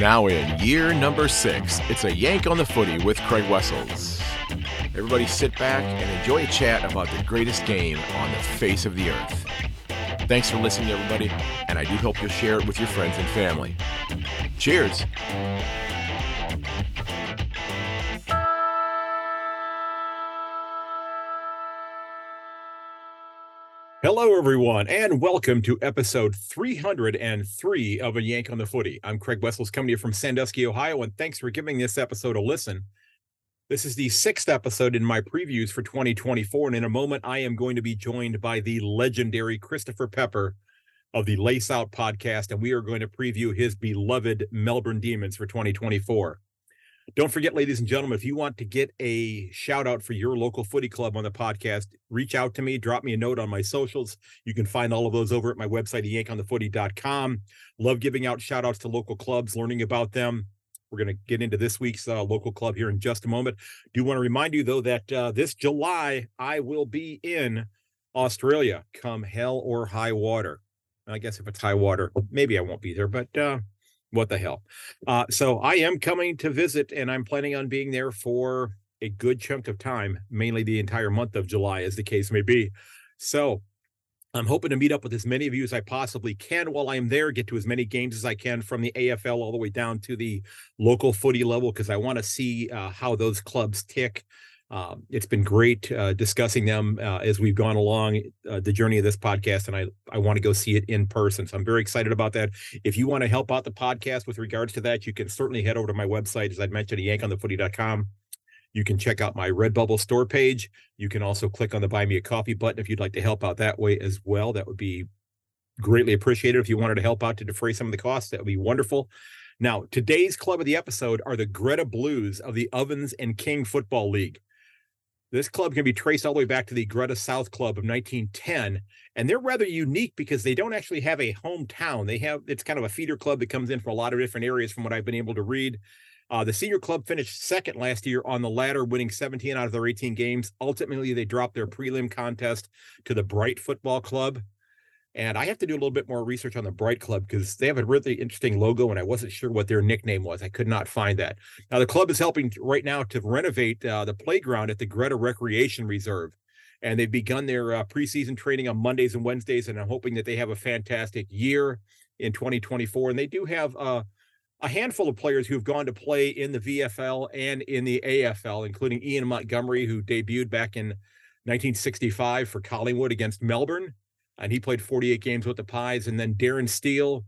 Now in year number six, it's a yank on the footy with Craig Wessels. Everybody sit back and enjoy a chat about the greatest game on the face of the earth. Thanks for listening, everybody, and I do hope you'll share it with your friends and family. Cheers! Hello, everyone, and welcome to episode 303 of A Yank on the Footy. I'm Craig Wessels coming to you from Sandusky, Ohio, and thanks for giving this episode a listen. This is the sixth episode in my previews for 2024, and in a moment, I am going to be joined by the legendary Christopher Pepper of the Lace Out podcast, and we are going to preview his beloved Melbourne Demons for 2024. Don't forget, ladies and gentlemen, if you want to get a shout out for your local footy club on the podcast, reach out to me, drop me a note on my socials. You can find all of those over at my website, yankonthefooty.com. Love giving out shout outs to local clubs, learning about them. We're going to get into this week's uh, local club here in just a moment. Do want to remind you, though, that uh, this July I will be in Australia come hell or high water. I guess if it's high water, maybe I won't be there, but uh, what the hell. Uh, so I am coming to visit and I'm planning on being there for a good chunk of time, mainly the entire month of July, as the case may be. So I'm hoping to meet up with as many of you as I possibly can while I'm there, get to as many games as I can from the AFL all the way down to the local footy level, because I want to see uh, how those clubs tick. Um, it's been great uh, discussing them uh, as we've gone along uh, the journey of this podcast, and I I want to go see it in person. So I'm very excited about that. If you want to help out the podcast with regards to that, you can certainly head over to my website, as I mentioned, yankonthefooty.com. You can check out my Redbubble store page. You can also click on the Buy Me a Coffee button if you'd like to help out that way as well. That would be greatly appreciated. If you wanted to help out to defray some of the costs, that would be wonderful. Now, today's club of the episode are the Greta Blues of the Ovens and King Football League. This club can be traced all the way back to the Greta South Club of 1910, and they're rather unique because they don't actually have a hometown. They have it's kind of a feeder club that comes in from a lot of different areas, from what I've been able to read. Uh, the senior club finished second last year on the ladder, winning 17 out of their 18 games. Ultimately, they dropped their prelim contest to the Bright Football Club. And I have to do a little bit more research on the Bright Club because they have a really interesting logo, and I wasn't sure what their nickname was. I could not find that. Now, the club is helping right now to renovate uh, the playground at the Greta Recreation Reserve. And they've begun their uh, preseason training on Mondays and Wednesdays, and I'm hoping that they have a fantastic year in 2024. And they do have uh, a handful of players who have gone to play in the VFL and in the AFL, including Ian Montgomery, who debuted back in 1965 for Collingwood against Melbourne and he played 48 games with the Pies. And then Darren Steele,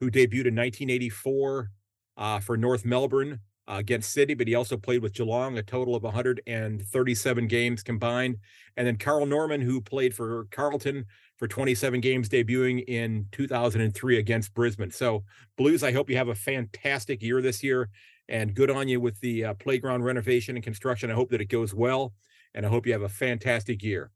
who debuted in 1984 uh, for North Melbourne uh, against City, but he also played with Geelong, a total of 137 games combined. And then Carl Norman, who played for Carlton for 27 games, debuting in 2003 against Brisbane. So, Blues, I hope you have a fantastic year this year, and good on you with the uh, playground renovation and construction. I hope that it goes well, and I hope you have a fantastic year.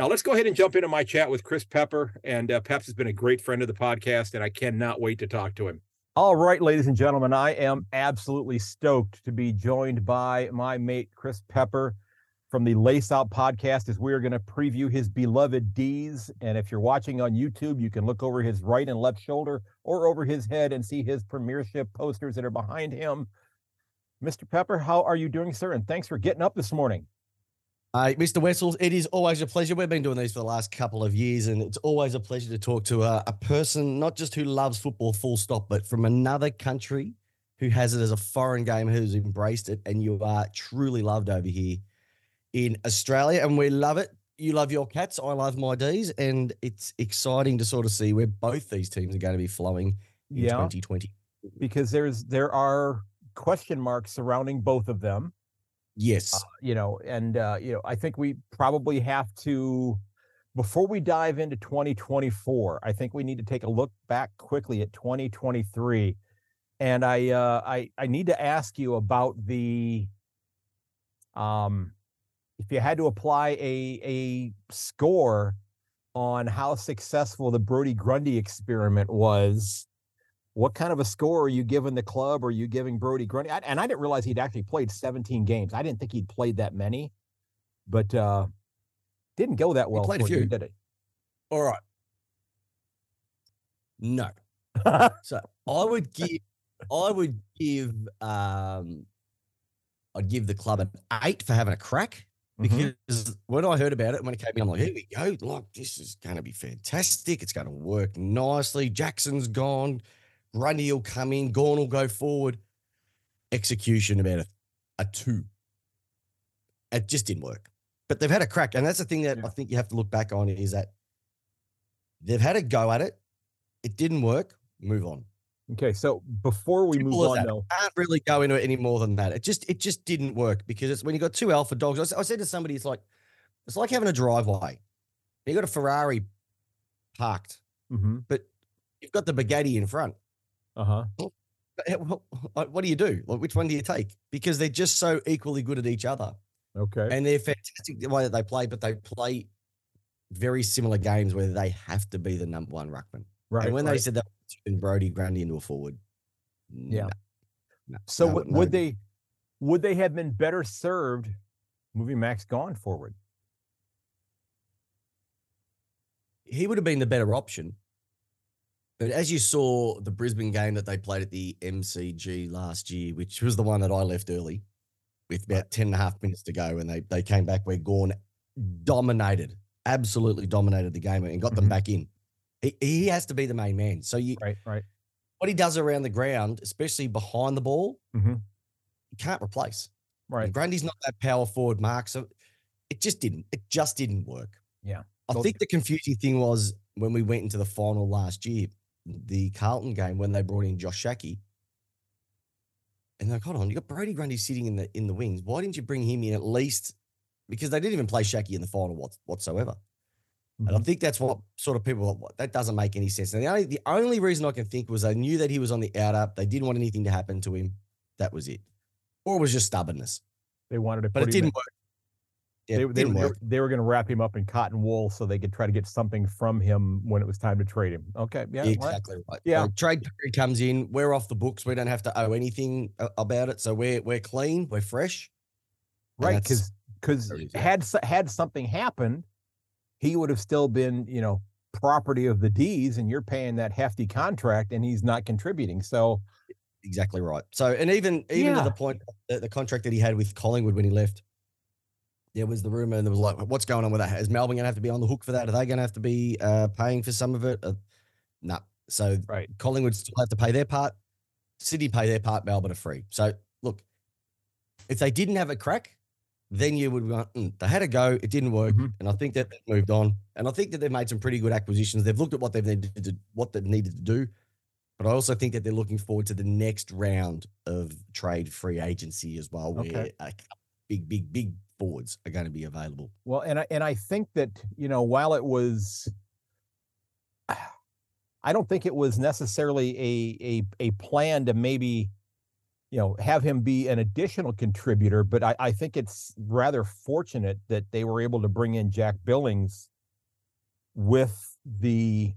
Now let's go ahead and jump into my chat with Chris Pepper. And uh, Peps has been a great friend of the podcast, and I cannot wait to talk to him. All right, ladies and gentlemen, I am absolutely stoked to be joined by my mate Chris Pepper from the Lace Out podcast as we are going to preview his beloved D's. And if you're watching on YouTube, you can look over his right and left shoulder or over his head and see his premiership posters that are behind him. Mr. Pepper, how are you doing, sir? And thanks for getting up this morning. Uh, Mr. Wessels, it is always a pleasure. We've been doing these for the last couple of years, and it's always a pleasure to talk to a, a, person not just who loves football, full stop, but from another country who has it as a foreign game, who's embraced it, and you are truly loved over here in Australia, and we love it. You love your cats, I love my D's, and it's exciting to sort of see where both these teams are going to be flowing in yeah, 2020. Because there's there are question marks surrounding both of them Yes. Uh, you know, and uh, you know, I think we probably have to before we dive into 2024, I think we need to take a look back quickly at 2023. And I uh I I need to ask you about the um if you had to apply a a score on how successful the Brodie Grundy experiment was what kind of a score are you giving the club? Are you giving Brodie Grundy? I, and I didn't realize he'd actually played 17 games. I didn't think he'd played that many, but uh, didn't go that well. He played a few, you, did it? All right. No. so I would give I would give um I'd give the club an eight for having a crack Mhm. because when I heard about it, when it came in, I'm like, here we go. Like, this is going to be fantastic. It's going to work nicely. Jackson's gone. Grundy will come in. Gawn will go forward. Execution about a, a two. It just didn't work. But they've had a crack. And that's the thing that Yeah. I think you have to look back on is that they've had a go at it. It didn't work. Move on. Okay, so before we Simple move on, that. though, can't really go into it any more than that. It just it just didn't work because it's when you got two alpha dogs. I said to somebody, it's like it's like having a driveway. You got a Ferrari parked, Mhm. but you've got the Bugatti in front. Uh-huh. Eh, well, What do you do? Like, which one do you take? Because they're just so equally good at each other, Okay. and they're fantastic the way that they play. But they play very similar games where they have to be the number one ruckman. right. and when right. they said that, turn Brodie Grundy into a forward. Yeah. no, no, So no, would they would they have been better served moving Max Gawn forward? he would have been the better option. But as you saw the Brisbane game that they played at the MCG last year, which was the one that I left early with about 10 and a half minutes to go, and they, they came back where Gawn dominated, absolutely dominated the game and got them Mhm. back in. He, he has to be the main man. So you, Right, right. what he does around the ground, especially behind the ball, Mhm. you can't replace. Right. And Grundy's not that power forward mark, so it just didn't. It just didn't work. Yeah. I Well- think the confusing thing was when we went into the final last year, the Carlton game when they brought in Josh Schache. And they're like, hold on, you got Brodie Grundy sitting in the in the wings. Why didn't you bring him in at least? Because they didn't even play Schache in the final what, whatsoever. And I Mhm. think that's what sort of people that doesn't make any sense. And the only the only reason I can think was they knew that he was on the out up. They didn't want anything to happen to him. That was it. Or it was just stubbornness. They wanted to But it didn't work. Yeah, they, they, they, they were going to wrap him up in cotton wool so they could try to get something from him when it was time to trade him. Okay, yeah, exactly right. Yeah. So trade period comes in. We're off the books. We don't have to owe anything uh, about it. So we're we're clean. We're fresh. Right? Because because had had something happened, he would have still been you know property of the D's, and you're paying that hefty contract, and he's not contributing. So Exactly right. So and even even to the point the, the contract that he had with Collingwood when he left, there was the rumor and there was like, what's going on with that? Is Melbourne going to have to be on the hook for that? Are they going to have to be uh, paying for some of it? Uh, no. So right, Collingwood still have to pay their part. Sydney pay their part. Melbourne are free. So look, if they didn't have a crack, then you would go, "Mm, they had a go. It didn't work, Mhm. and I think that they've moved on. And I think that they've made some pretty good acquisitions. They've looked at what they've needed to what they've needed to do, but I also think that they're looking forward to the next round of trade free agency as well, where Okay. a big, big, big forwards are going to be available. Well, and I and I think that you know while it was, I don't think it was necessarily a a a plan to maybe, you know, have him be an additional contributor, but I, I think it's rather fortunate that they were able to bring in Jack Billings with the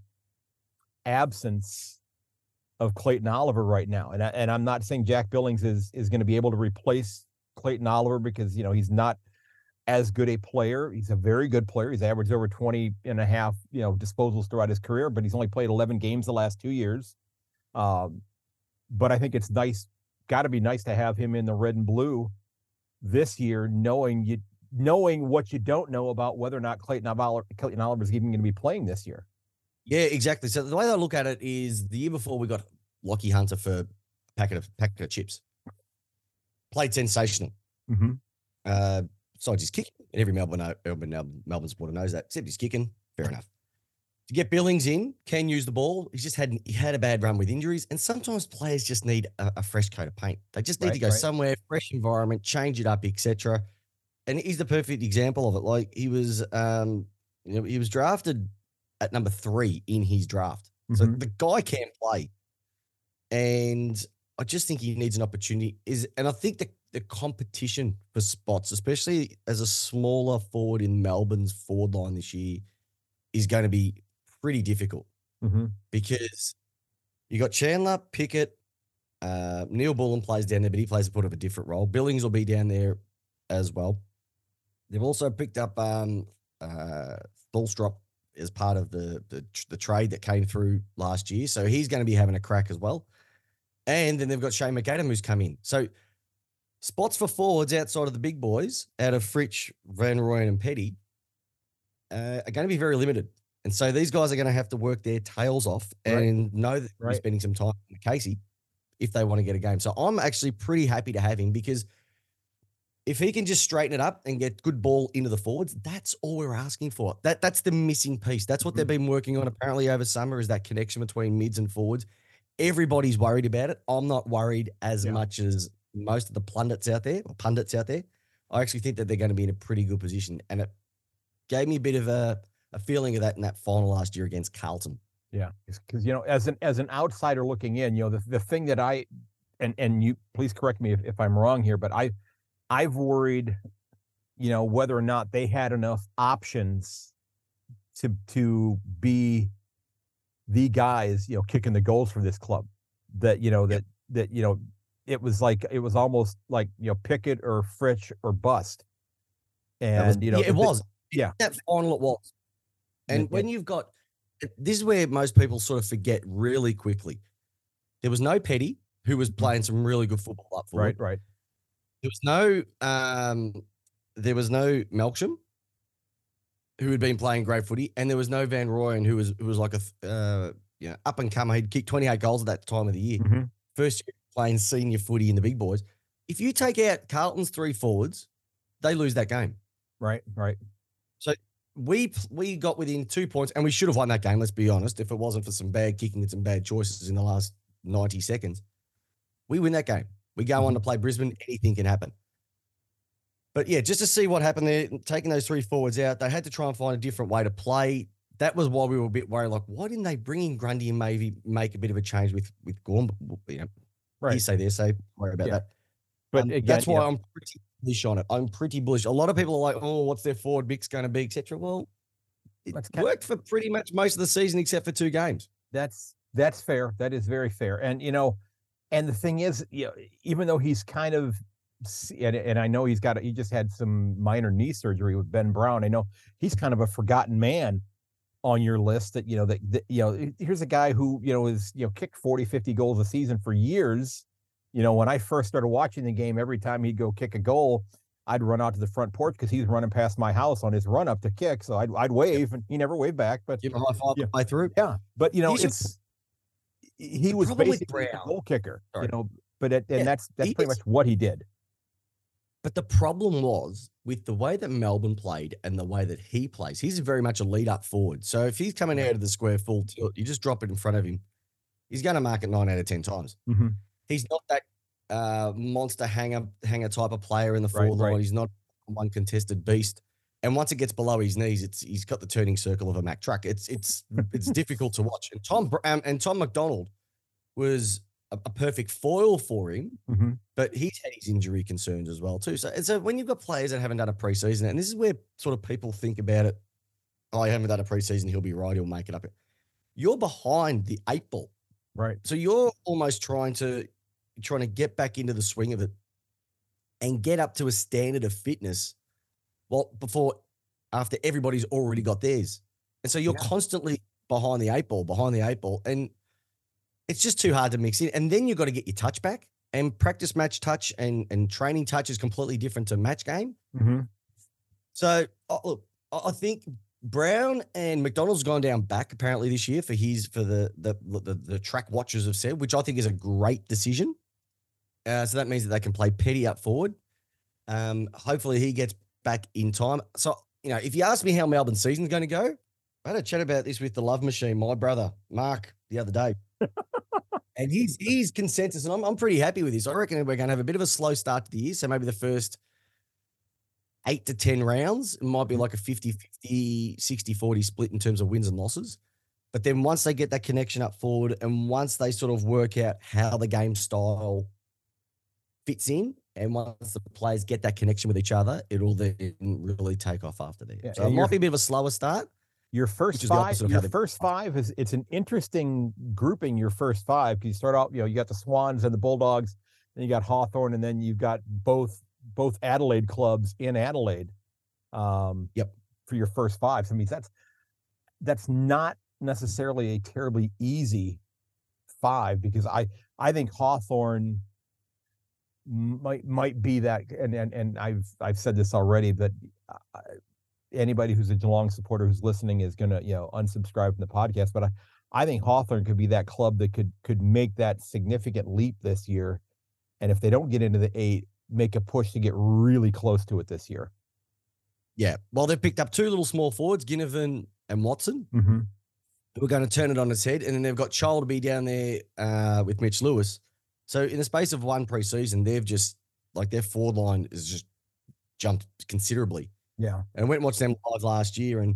absence of Clayton Oliver right now, and I, and I'm not saying Jack Billings is is going to be able to replace Clayton Oliver because you know he's not as good a player. He's a very good player. He's averaged over 20 and a half, you know, disposals throughout his career, but he's only played 11 games the last two years. Um, but I think it's nice, got to be nice to have him in the red and blue this year, knowing you, knowing what you don't know about whether or not Clayton Oliver, Clayton Oliver is even going to be playing this year. Yeah, exactly. So the way I look at it is the year before we got Lachie Hunter for a packet of packet of chips. Played sensational. Mm-hmm. Uh, besides his kicking, and every Melbourne Melbourne Melbourne, Melbourne supporter knows that. Except he's kicking, fair enough. To get Billings in, can use the ball. He's just had he had a bad run with injuries, and sometimes players just need a, a fresh coat of paint. They just need Right, to go right. somewhere, fresh environment, change it up, etc. And he's the perfect example of it. Like he was, um, you know, he was drafted at number three in his draft. So Mhm. the guy can play. And I just think he needs an opportunity. Is and I think the, the competition for spots, especially as a smaller forward in Melbourne's forward line this year, is going to be pretty difficult Mhm. because you got Chandler, Pickett, uh, Neal-Bullen plays down there, but he plays a bit of a different role. Billings will be down there as well. They've also picked up um, uh, Bullstrop as part of the, the the trade that came through last year, so he's going to be having a crack as well. And then they've got Shane McAdam who's come in. So spots for forwards outside of the big boys, out of Fritsch, Van Rooyen, and Petty, uh, are going to be very limited. And so these guys are going to have to work their tails off Right. and know that they're spending some time with Casey if they want to get a game. So I'm actually pretty happy to have him because if he can just straighten it up and get good ball into the forwards, that's all we're asking for. That that's the missing piece. That's what they've been working on apparently over summer is that connection between mids and forwards. Everybody's worried about it. I'm not worried as Yeah. much as most of the pundits out there or pundits out there. I actually think that they're going to be in a pretty good position. And it gave me a bit of a, a feeling of that in that final last year against Carlton. Yeah, because you know, as an as an outsider looking in, you know, the the thing that I and and you please correct me if, if I'm wrong here, but I I've worried, you know, whether or not they had enough options to to be the guys, you know, kicking the goals for this club. That you know that that you know it was like it was almost like you know Pickett or Fritsch or bust. And was- you know yeah, it was. yeah. That final it was. And when you've got this is where most people sort of forget really quickly. There was no Petty, who was playing some really good football up forward. right, right. There was no um there was no Melksham, who had been playing great footy, and there was no Van Rooyen, who was who was like a uh you know, up and comer. He'd kicked 28 goals at that time of the year. Mhm. First year playing senior footy in the big boys. If you take out Carlton's three forwards, they lose that game. Right, right. So we we got within two points and we should have won that game let's be honest if it wasn't for some bad kicking and some bad choices in the last 90 seconds we win that game we go on to play brisbane anything can happen but yeah just to see what happened there taking those three forwards out they had to try and find a different way to play that was why we were a bit worried like why didn't they bring in grundy and maybe make a bit of a change with with Gawn you know Right. he say there so worry about Yeah. that But um, again, that's why yeah. I'm pretty bullish on it. I'm pretty bullish. A lot of people are like, "Oh, what's their forward mix going to be?" Etc. Well, it That's worked for pretty much most of the season except for two games. That's that's fair. That is very fair. And you know, and the thing is, you know, even though he's kind of and, and I know he's got he just had some minor knee surgery with Ben Brown. I know he's kind of a forgotten man on your list that you know that, that you know here's a guy who you know is you know kicked 40 50 goals a season for years you know when i first started watching the game every time he'd go kick a goal i'd run out to the front porch because he's running past my house on his run up to kick so i'd, I'd wave and he never waved back but a high Yeah. through. yeah, but you know, should- it's he was basically a goal kicker, Sorry. you know. But it, and Yeah, that's that's he pretty is- much what he did. But the problem was with the way that Melbourne played and the way that he plays. He's very much a lead up forward. So if he's coming out of the square full tilt, you just drop it in front of him. He's going to mark it nine out of ten times. Mhm. He's not that uh, monster hanger hanger type of player in the Right, forward line. right. He's not one contested beast. And once it gets below his knees, it's he's got the turning circle of a Mack truck. It's it's it's difficult to watch. And Tom um, and Tom McDonald was a, a perfect foil for him, Mhm. but he's had his injury concerns as well too. So so when you've got players that haven't done a preseason, and this is where sort of people think about it. Oh, I haven't done a preseason. He'll be right. He'll make it up. You're behind the eight ball. Right. So you're almost trying to trying to get back into the swing of it and get up to a standard of fitness well before after everybody's already got theirs. And so you're Yeah. constantly behind the eight ball, behind the eight ball. And it's just too hard to mix in. And then you've got to get your touch back. And practice match touch and, and training touch is completely different to match game. Mhm. So oh, look, I I think Brown and McDonald's gone down back apparently this year for his for the the the, the track watchers have said, which I think is a great decision. Uh, so that means that they can play Petty up forward. Um, hopefully he gets back in time. So you know, if you ask me how Melbourne season's going to go, I had a chat about this with the Love Machine, my brother Mark, the other day. And he's he's consensus, and I'm, I'm pretty happy with this. I reckon we're going to have a bit of a slow start to the year. So maybe the first eight to 10 rounds, it might be mm. like a 50 50, 60 40 split in terms of wins and losses. But then once they get that connection up forward and once they sort of work out how the game style fits in, and once the players get that connection with each other, it'll then really take off after that. Yeah, so it might be a bit of a slower start. Your first five, your they- first five is it's an interesting grouping. Your first five because you start out, you know, you got the Swans and the Bulldogs, then you got Hawthorn, and then you've got both both Adelaide clubs in Adelaide. Um, Yep. For your first five, so I mean that's that's not necessarily a terribly easy five because I I think Hawthorn might might be that and and and I've I've said this already but uh, anybody who's a Geelong supporter who's listening is going to you know unsubscribe from the podcast but I I think Hawthorn could be that club that could could make that significant leap this year and if they don't get into the 8 make a push to get really close to it this year. Yeah. Well, they've picked up two little small forwards, Ginnivan and Watson. Mm-hmm. Who are going to turn it on its head. And then they've got Chol to be down there uh, with Mitch Lewis. So in the space of one preseason, they've just like their forward line has just jumped considerably. Yeah. And I went and watched them live last year and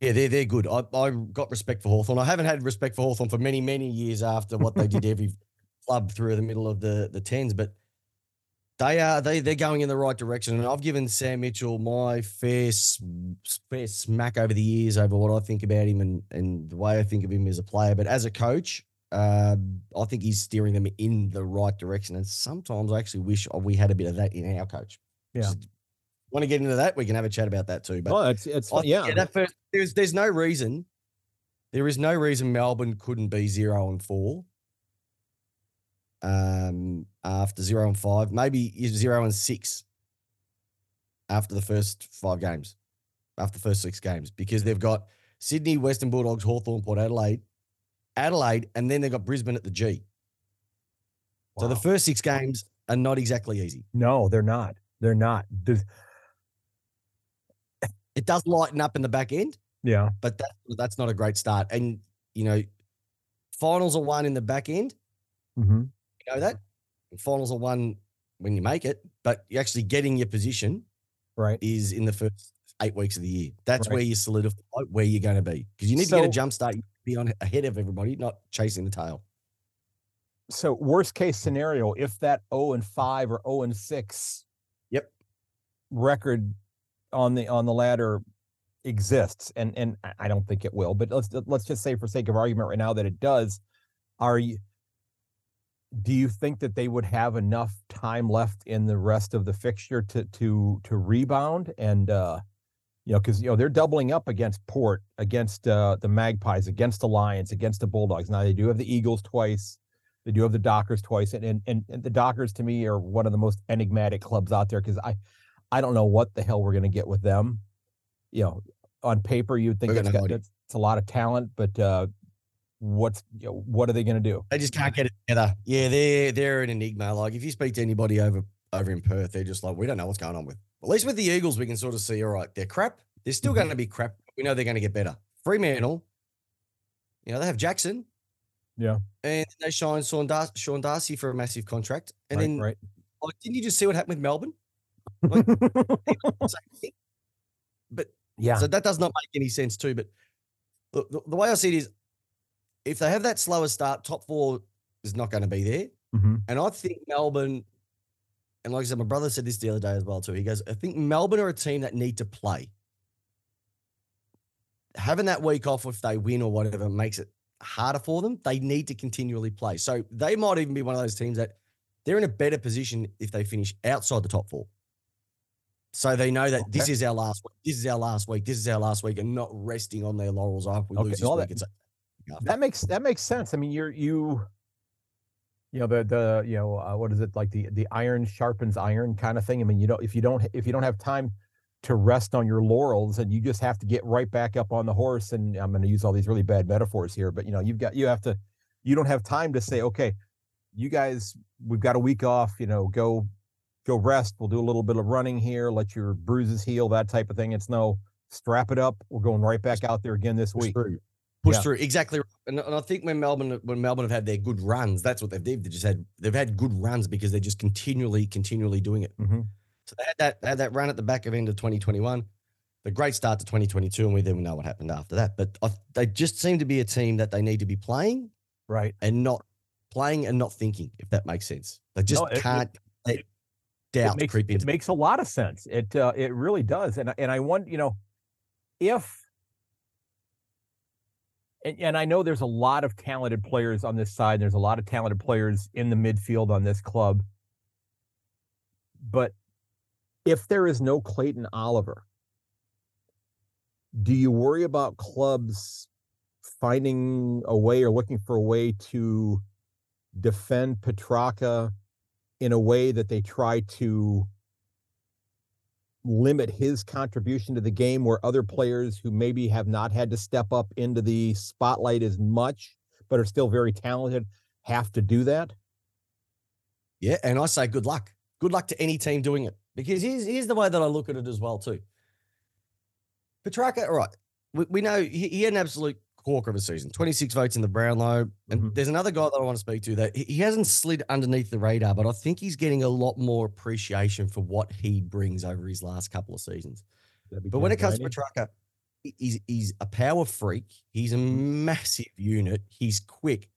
yeah, they're they're good. I, I got respect for Hawthorn. I haven't had respect for Hawthorn for many, many years after what they did every club through the middle of the the tens, but they are they they're going in the right direction. And I've given Sam Mitchell my fair fair smack over the years over what I think about him and and the way I think of him as a player. But as a coach, uh, I think he's steering them in the right direction. And sometimes I actually wish we had a bit of that in our coach. Yeah. Want to get into that? We can have a chat about that too. But oh, it's it's I, yeah. yeah first, there's there's no reason. There is no reason Melbourne couldn't be zero and four um, after zero and five, maybe zero and six after the first five games, after the first six games, because they've got Sydney, Western Bulldogs, Hawthorn, Port Adelaide, Adelaide, and then they've got Brisbane at the G. Wow. So the first six games are not exactly easy. No, they're not. They're not. There's... It does lighten up in the back end. Yeah. But that, that's not a great start. And, you know, finals are won in the back end. Mm-hmm You know that. Finals are won when you make it, but you're actually getting your position right is in the first eight weeks of the year. That's right. where you solidify where you're going to be because you need so, to get a jump start. You be on ahead of everybody, not chasing the tail. So worst case scenario, if that 0 and 5 or 0 and 6 yep record on the on the ladder exists and and I don't think it will, but let's let's just say for sake of argument right now that it does, are you do you think that they would have enough time left in the rest of the fixture to to to rebound and uh you know because you know they're doubling up against port against uh the magpies against the lions against the bulldogs. Now they do have the eagles twice they do have the dockers twice and and, and, the dockers to me are one of the most enigmatic clubs out there because i i don't know what the hell we're going to get with them you know on paper you'd think it's, got, it's a lot of talent but uh what's you know, what are they going to do? They just can't get it together. Yeah, they're they're an enigma. Like if you speak to anybody over over in Perth, they're just like, we don't know what's going on with. At least with the Eagles, we can sort of see, all right, they're crap. They're still mm-hmm. going to be crap. We know they're going to get better. Fremantle, you know, they have Jackson. Yeah. And they shine Sean, Dar- Sean Darcy for a massive contract. And right, then, right. Like, didn't you just see what happened with Melbourne? Like, but yeah. So that does not make any sense too. But the, the, the way I see it is if they have that slower start, top four is not going to be there. Mm-hmm. And I think Melbourne, and like I said, my brother said this the other day as well too. He goes, I think Melbourne are a team that need to play. Having that week off if they win or whatever makes it harder for them. They need to continually play. So they might even be one of those teams that they're in a better position if they finish outside the top four. So they know that okay. this is our last week. This is our last week. This is our last week, and not resting on their laurels. Oh, we okay. lose this All week. That, that makes that makes sense. I mean, you're you, you know, the the you know uh, what is it like the the iron sharpens iron kind of thing. I mean, you don't if you don't if you don't have time to rest on your laurels and you just have to get right back up on the horse. And I'm going to use all these really bad metaphors here, but you know, you've got you have to you don't have time to say, okay, you guys, we've got a week off. You know, go go rest. We'll do a little bit of running here. Let your bruises heal. That type of thing. It's no strap it up. We're going right back out there again this week push yeah. through exactly and, and i think when melbourne when melbourne have had their good runs that's what they've did they just had they've had good runs because they're just continually continually doing it mm-hmm. so they had that they had that run at the back of end of 2021 the great start to 2022 and we then know what happened after that but I, they just seem to be a team that they need to be playing right and not playing and not thinking if that makes sense they just no, it, can't it, doubt it makes, creep into it makes a lot of sense it uh, it really does and and i want you know if and, and I know there's a lot of talented players on this side. There's a lot of talented players in the midfield on this club. But if there is no Clayton Oliver, do you worry about clubs finding a way or looking for a way to defend Petracca in a way that they try to limit his contribution to the game where other players who maybe have not had to step up into the spotlight as much but are still very talented have to do that? Yeah and i say good luck. Good luck to any team doing it because here's, here's the way that i look at it as well too. Petracca all right we, we know he, he had an absolute corker of a season 26 votes in the brownlow and Mhm. there's another guy that i want to speak to that he, hasn't slid underneath the radar but i think he's getting a lot more appreciation for what he brings over his last couple of seasons But when it comes to. Petracca, he's he's a power freak. He's a massive unit. He's quick.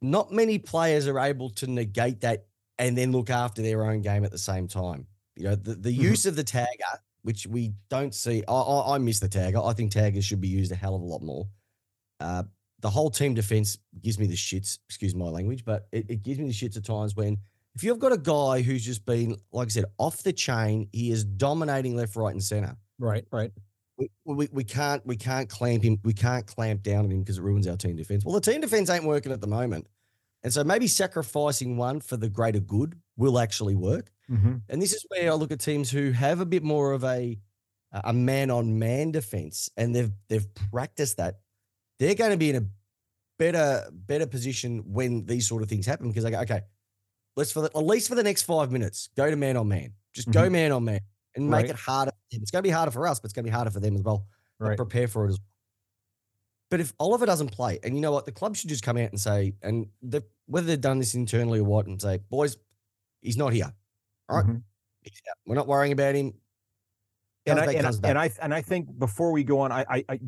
Not many players are able to negate that and then look after their own game at the same time. You know, the, the Mhm. use of the tagger, which we don't see. I, I, I miss the tagger. I think taggers should be used a hell of a lot more. Uh, the whole team defense gives me the shits. Excuse my language, but it, it gives me the shits at times when if you've got a guy who's just been, like I said, off the chain, he is dominating left, right, and center. right right We, we, we can't we can't clamp him. We can't clamp down on him because it ruins our team defense. Well, the team defense ain't working at the moment, and so maybe sacrificing one for the greater good will actually work. Mhm. And this is where I look at teams who have a bit more of a a man on man defense, and they've they've practiced that. They're going to be in a better better position when these sort of things happen because they go, okay, let's for the, at least for the next five minutes go to man on man, just go man on man, and make Right. it harder. It's going to be harder for us, but it's going to be harder for them as well. Right Prepare for it as well. But if Oliver doesn't play, and you know what, the club should just come out and say, and the, whether they've done this internally or what, and say, boys, he's not here. All right. Mhm. He's. We're not worrying about him. and I, and, I, and I and I think before we go on, I, I, I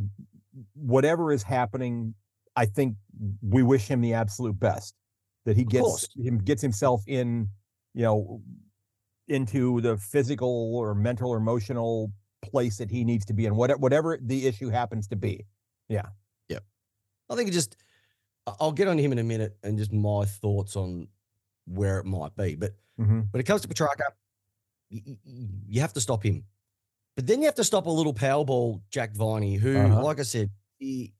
whatever is happening, I think we wish him the absolute best. That he gets him gets himself in, you know, into the physical or mental or emotional place that he needs to be in, whatever whatever the issue happens to be. Yeah. Yep. I think it just, I'll get on him in a minute and just my thoughts on where it might be. But Mhm. when it comes to Petracca, you have to stop him. But then you have to stop a little Powerball Jack Viney, who, Uh-huh. like I said, he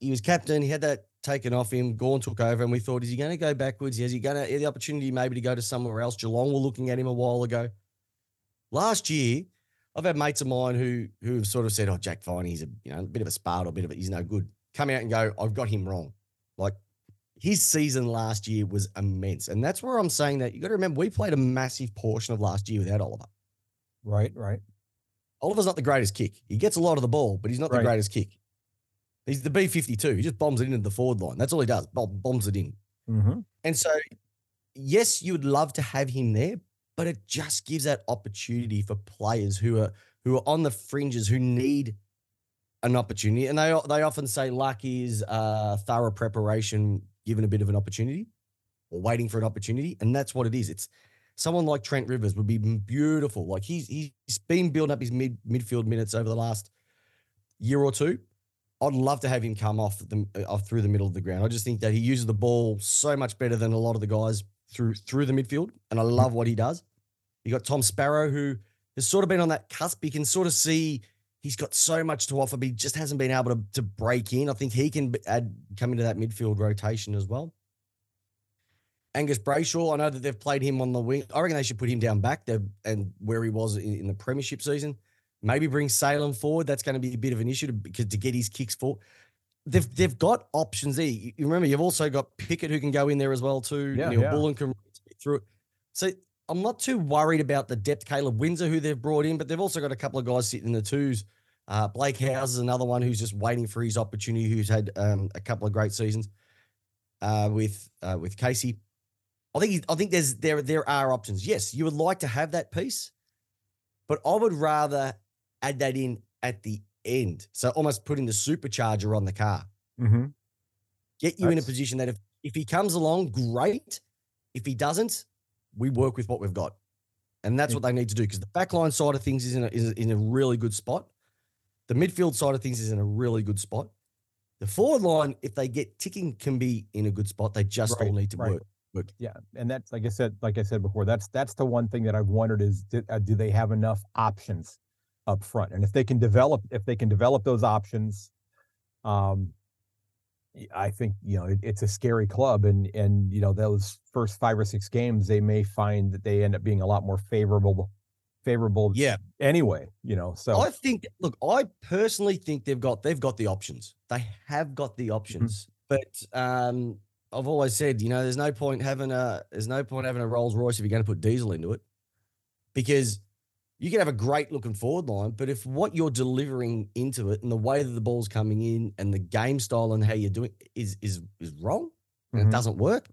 he was captain. He had that taken off him. Gawn took over, and we thought, is he going to go backwards? Is he going to have the opportunity maybe to go to somewhere else? Geelong were looking at him a while ago. Last year, I've had mates of mine who who have sort of said, "Oh, Jack Viney, he's a you know a bit of a spart or a bit of a, he's no good." Come out and go, "I've got him wrong." Like his season last year was immense, and that's where I'm saying that you got to remember we played a massive portion of last year without Oliver. Right, right. Oliver's not the greatest kick. He gets a lot of the ball, but he's not the greatest kick. He's the B52. He just bombs it into the forward line. That's all he does. Bomb, bombs it in. Mm-hmm. And so, yes, you would love to have him there, but it just gives that opportunity for players who are who are on the fringes who need an opportunity. And they they often say luck is uh, thorough preparation given a bit of an opportunity or waiting for an opportunity, and that's what it is. It's someone like Trent Rivers would be beautiful. Like he's he's been building up his mid midfield minutes over the last year or two. I'd love to have him come off the uh, off through the middle of the ground. I just think that he uses the ball so much better than a lot of the guys through through the midfield, and I love what he does. You got Tom Sparrow, who has sort of been on that cusp. You can sort of see he's got so much to offer, but he just hasn't been able to, to break in. I think he can add come into that midfield rotation as well. Angus Brayshaw, I know that they've played him on the wing. I reckon they should put him down back there and where he was in, in the premiership season. Maybe bring Salem forward. That's going to be a bit of an issue to, because to get his kicks for. They've they've got options there. You remember, you've also got Pickett who can go in there as well too. Yeah, Neil yeah. Bullen can through it. So I'm not too worried about the depth. Caleb Windsor, who they've brought in, but they've also got a couple of guys sitting in the twos. Uh, Blake Howes is another one who's just waiting for his opportunity. Who's had um, a couple of great seasons uh, with uh, with Casey. I think I think there's there there are options. Yes, you would like to have that piece, but I would rather add that in at the end. So almost putting the supercharger on the car. Mm-hmm. Get you in a position that if if he comes along, great. If he doesn't, we work with what we've got, and that's Yeah. what they need to do. Because the backline side of things is in a, is in a really good spot. The midfield side of things is in a really good spot. The forward line, if they get ticking, can be in a good spot. They just all Right, need to right. work. Yeah, and that's like I said, like I said before, that's that's the one thing that I've wondered is do, uh, do they have enough options up front? And if they can develop, if they can develop those options, um, I think you know it, it's a scary club, and and you know those first five or six games, they may find that they end up being a lot more favorable, favorable. Yeah. Anyway, you know, so I think. Look, I personally think they've got they've got the options. They have got the options, but um, I've always said, you know, there's no point having a there's no point having a Rolls Royce if you're going to put diesel into it, because you can have a great looking forward line, but if what you're delivering into it and the way that the ball's coming in and the game style and how you're doing is is is wrong and Mhm. it doesn't work,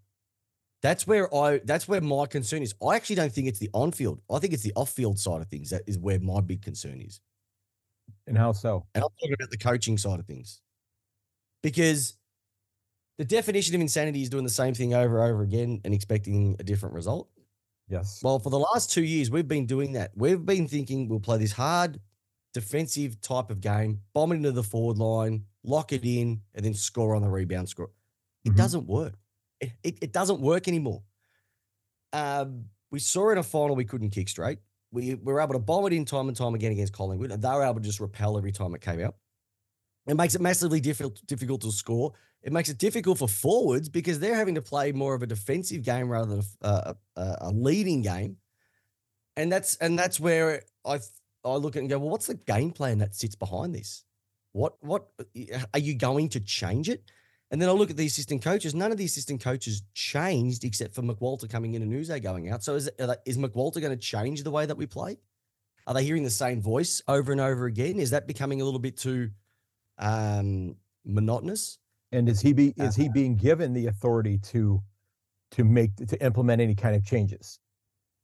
that's where I that's where my concern is. I actually don't think it's the on field. I think it's the off field side of things that is where my big concern is. and how so? And I'm talking about the coaching side of things. Because the definition of insanity is doing the same thing over and over again and expecting a different result. Yes. Well, for the last two years, we've been doing that. We've been thinking we'll play this hard defensive type of game, bomb it into the forward line, lock it in, and then score on the rebound score. It Mhm. doesn't work. It, it, it doesn't work anymore. Um, we saw in a final we couldn't kick straight. We, We were able to bomb it in time and time again against Collingwood, and they were able to just repel every time it came out. It makes it massively difficult difficult to score. It makes it difficult for forwards because they're having to play more of a defensive game rather than a, a, a- a leading game, and that's and that's where I I look at and go, well, what's the game plan that sits behind this? What what are you going to change it? And then I look at the assistant coaches. None of the assistant coaches changed except for McWalter coming in and Yze going out. So is they- is McWalter going to change the way that we play? Are they hearing the same voice over and over again? Is that becoming a little bit too um, monotonous? And is he be Uh, is he being given the authority to to make to implement any kind of changes?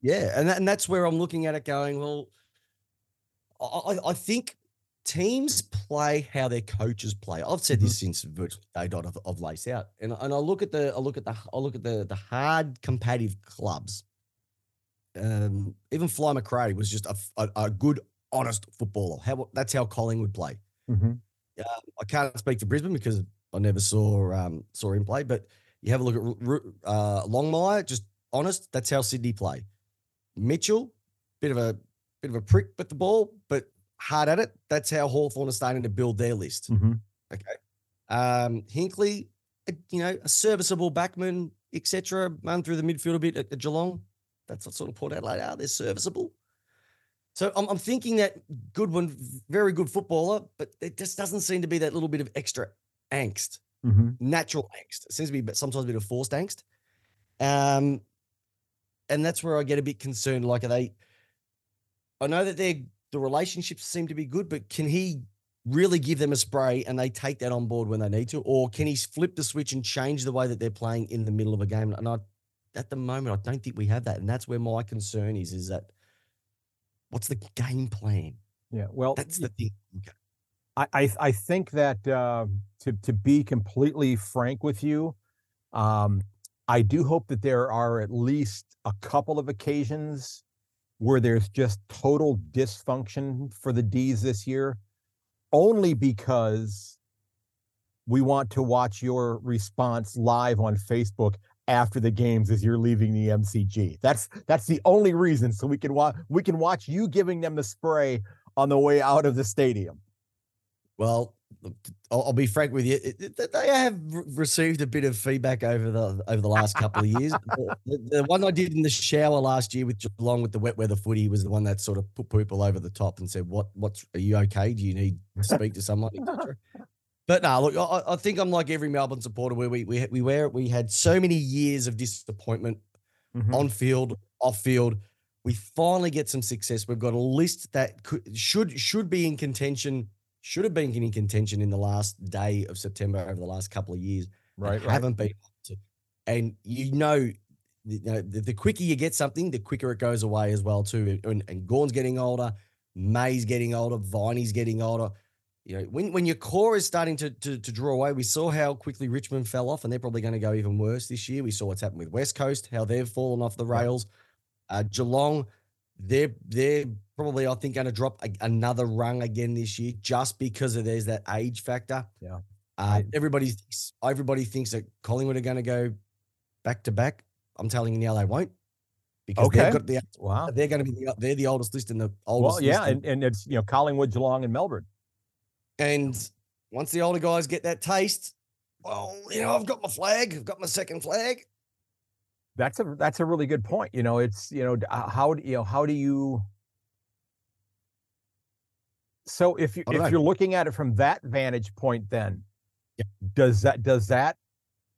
Yeah, and that, and that's where I'm looking at it, going, well, I, I- think teams play how their coaches play. I've said this since virtually day dot of, of lace out, and and I look at the I look at the I look at the the hard competitive clubs. Um, even Fly McCarty was just a a good, honest footballer. How that's how Collingwood play. Mhm. I can't speak for Brisbane because I never saw um, saw him play. But you have a look at uh, Longmire, just honest. That's how Sydney play. Mitchell, bit of a bit of a prick with the ball, but hard at it. That's how Hawthorn are starting to build their list. Mhm. Okay. Um, Hinkley, you know, a serviceable backman, etc. Run through the midfield a bit at, at Geelong. That's what sort of Port Adelaide are. They're serviceable. So I'm, I'm thinking that Goodwin, very good footballer, but it just doesn't seem to be that little bit of extra angst, Mhm. natural angst. It seems to be but sometimes a bit of forced angst. Um, and that's where I get a bit concerned. Like, are they? I know that they're the relationships seem to be good, but can he really give them a spray and they take that on board when they need to, or can he flip the switch and change the way that they're playing in the middle of a game? And I, at the moment, I don't think we have that, and that's where my concern is. Is that what's the game plan? Yeah. Well, That's the thing. I I think that uh, to to be completely frank with you, um, I do hope that there are at least a couple of occasions where there's just total dysfunction for the D's this year, only because we want to watch your response live on Facebook after the games as you're leaving the MCG. That's that's the only reason. So we can watch we can watch you giving them the spray on the way out of the stadium. Well, I'll, I'll be frank with you. They have received a bit of feedback over the over the last couple of years. the, the- one I did in the shower last year with Geelong with the wet weather footy was the one that sort of put people over the top and said, "What? What's? Are you okay? Do you need to speak to someone?" But no, look, I, I think I'm like every Melbourne supporter where we we we were we had so many years of disappointment Mhm. on field, off field. We finally get some success. We've got a list that could, should should be in contention, should have been in contention in the last day of September over the last couple of years. right, right. haven't been. to. And you know, you know, the, the quicker you get something, the quicker it goes away as well too. And, and Gawn's getting older, May's getting older, Viney's getting older. You know, when when your core is starting to, to to draw away, we saw how quickly Richmond fell off, and they're probably going to go even worse this year. We saw what's happened with West Coast, how they've fallen off the rails. Uh, Geelong, they're they're probably I think going to drop a, another rung again this year, just because of there's that age factor. Yeah. Uh, everybody thinks everybody thinks that Collingwood are going to go back to back. I'm telling you now, they won't because Okay. they've got the Wow. they're going to be the, they're the oldest list in the oldest. Well, yeah, and, and it's you know Collingwood, Geelong, and Melbourne. and once the older guys get that taste, well, you know, I've got my flag, I've got my second flag. That's a that's a really good point. You know, it's you know uh, how do you know how do you so if you if you're looking at it from that vantage point, then Yeah. does that does that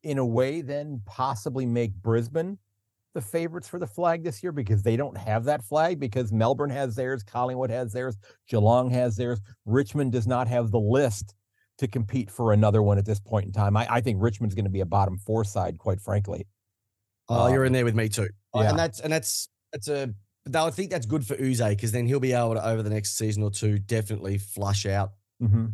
in a way then possibly make Brisbane the favorites for the flag this year because they don't have that flag because Melbourne has theirs, Collingwood has theirs, Geelong has theirs, Richmond does not have the list to compete for another one at this point in time. I, I think Richmond's going to be a bottom four side, quite frankly. Oh, you're Um, in there with me too. Uh, yeah. And that's and that's that's a I think that's good for Yze because then he'll be able to over the next season or two definitely flush out Mm-hmm.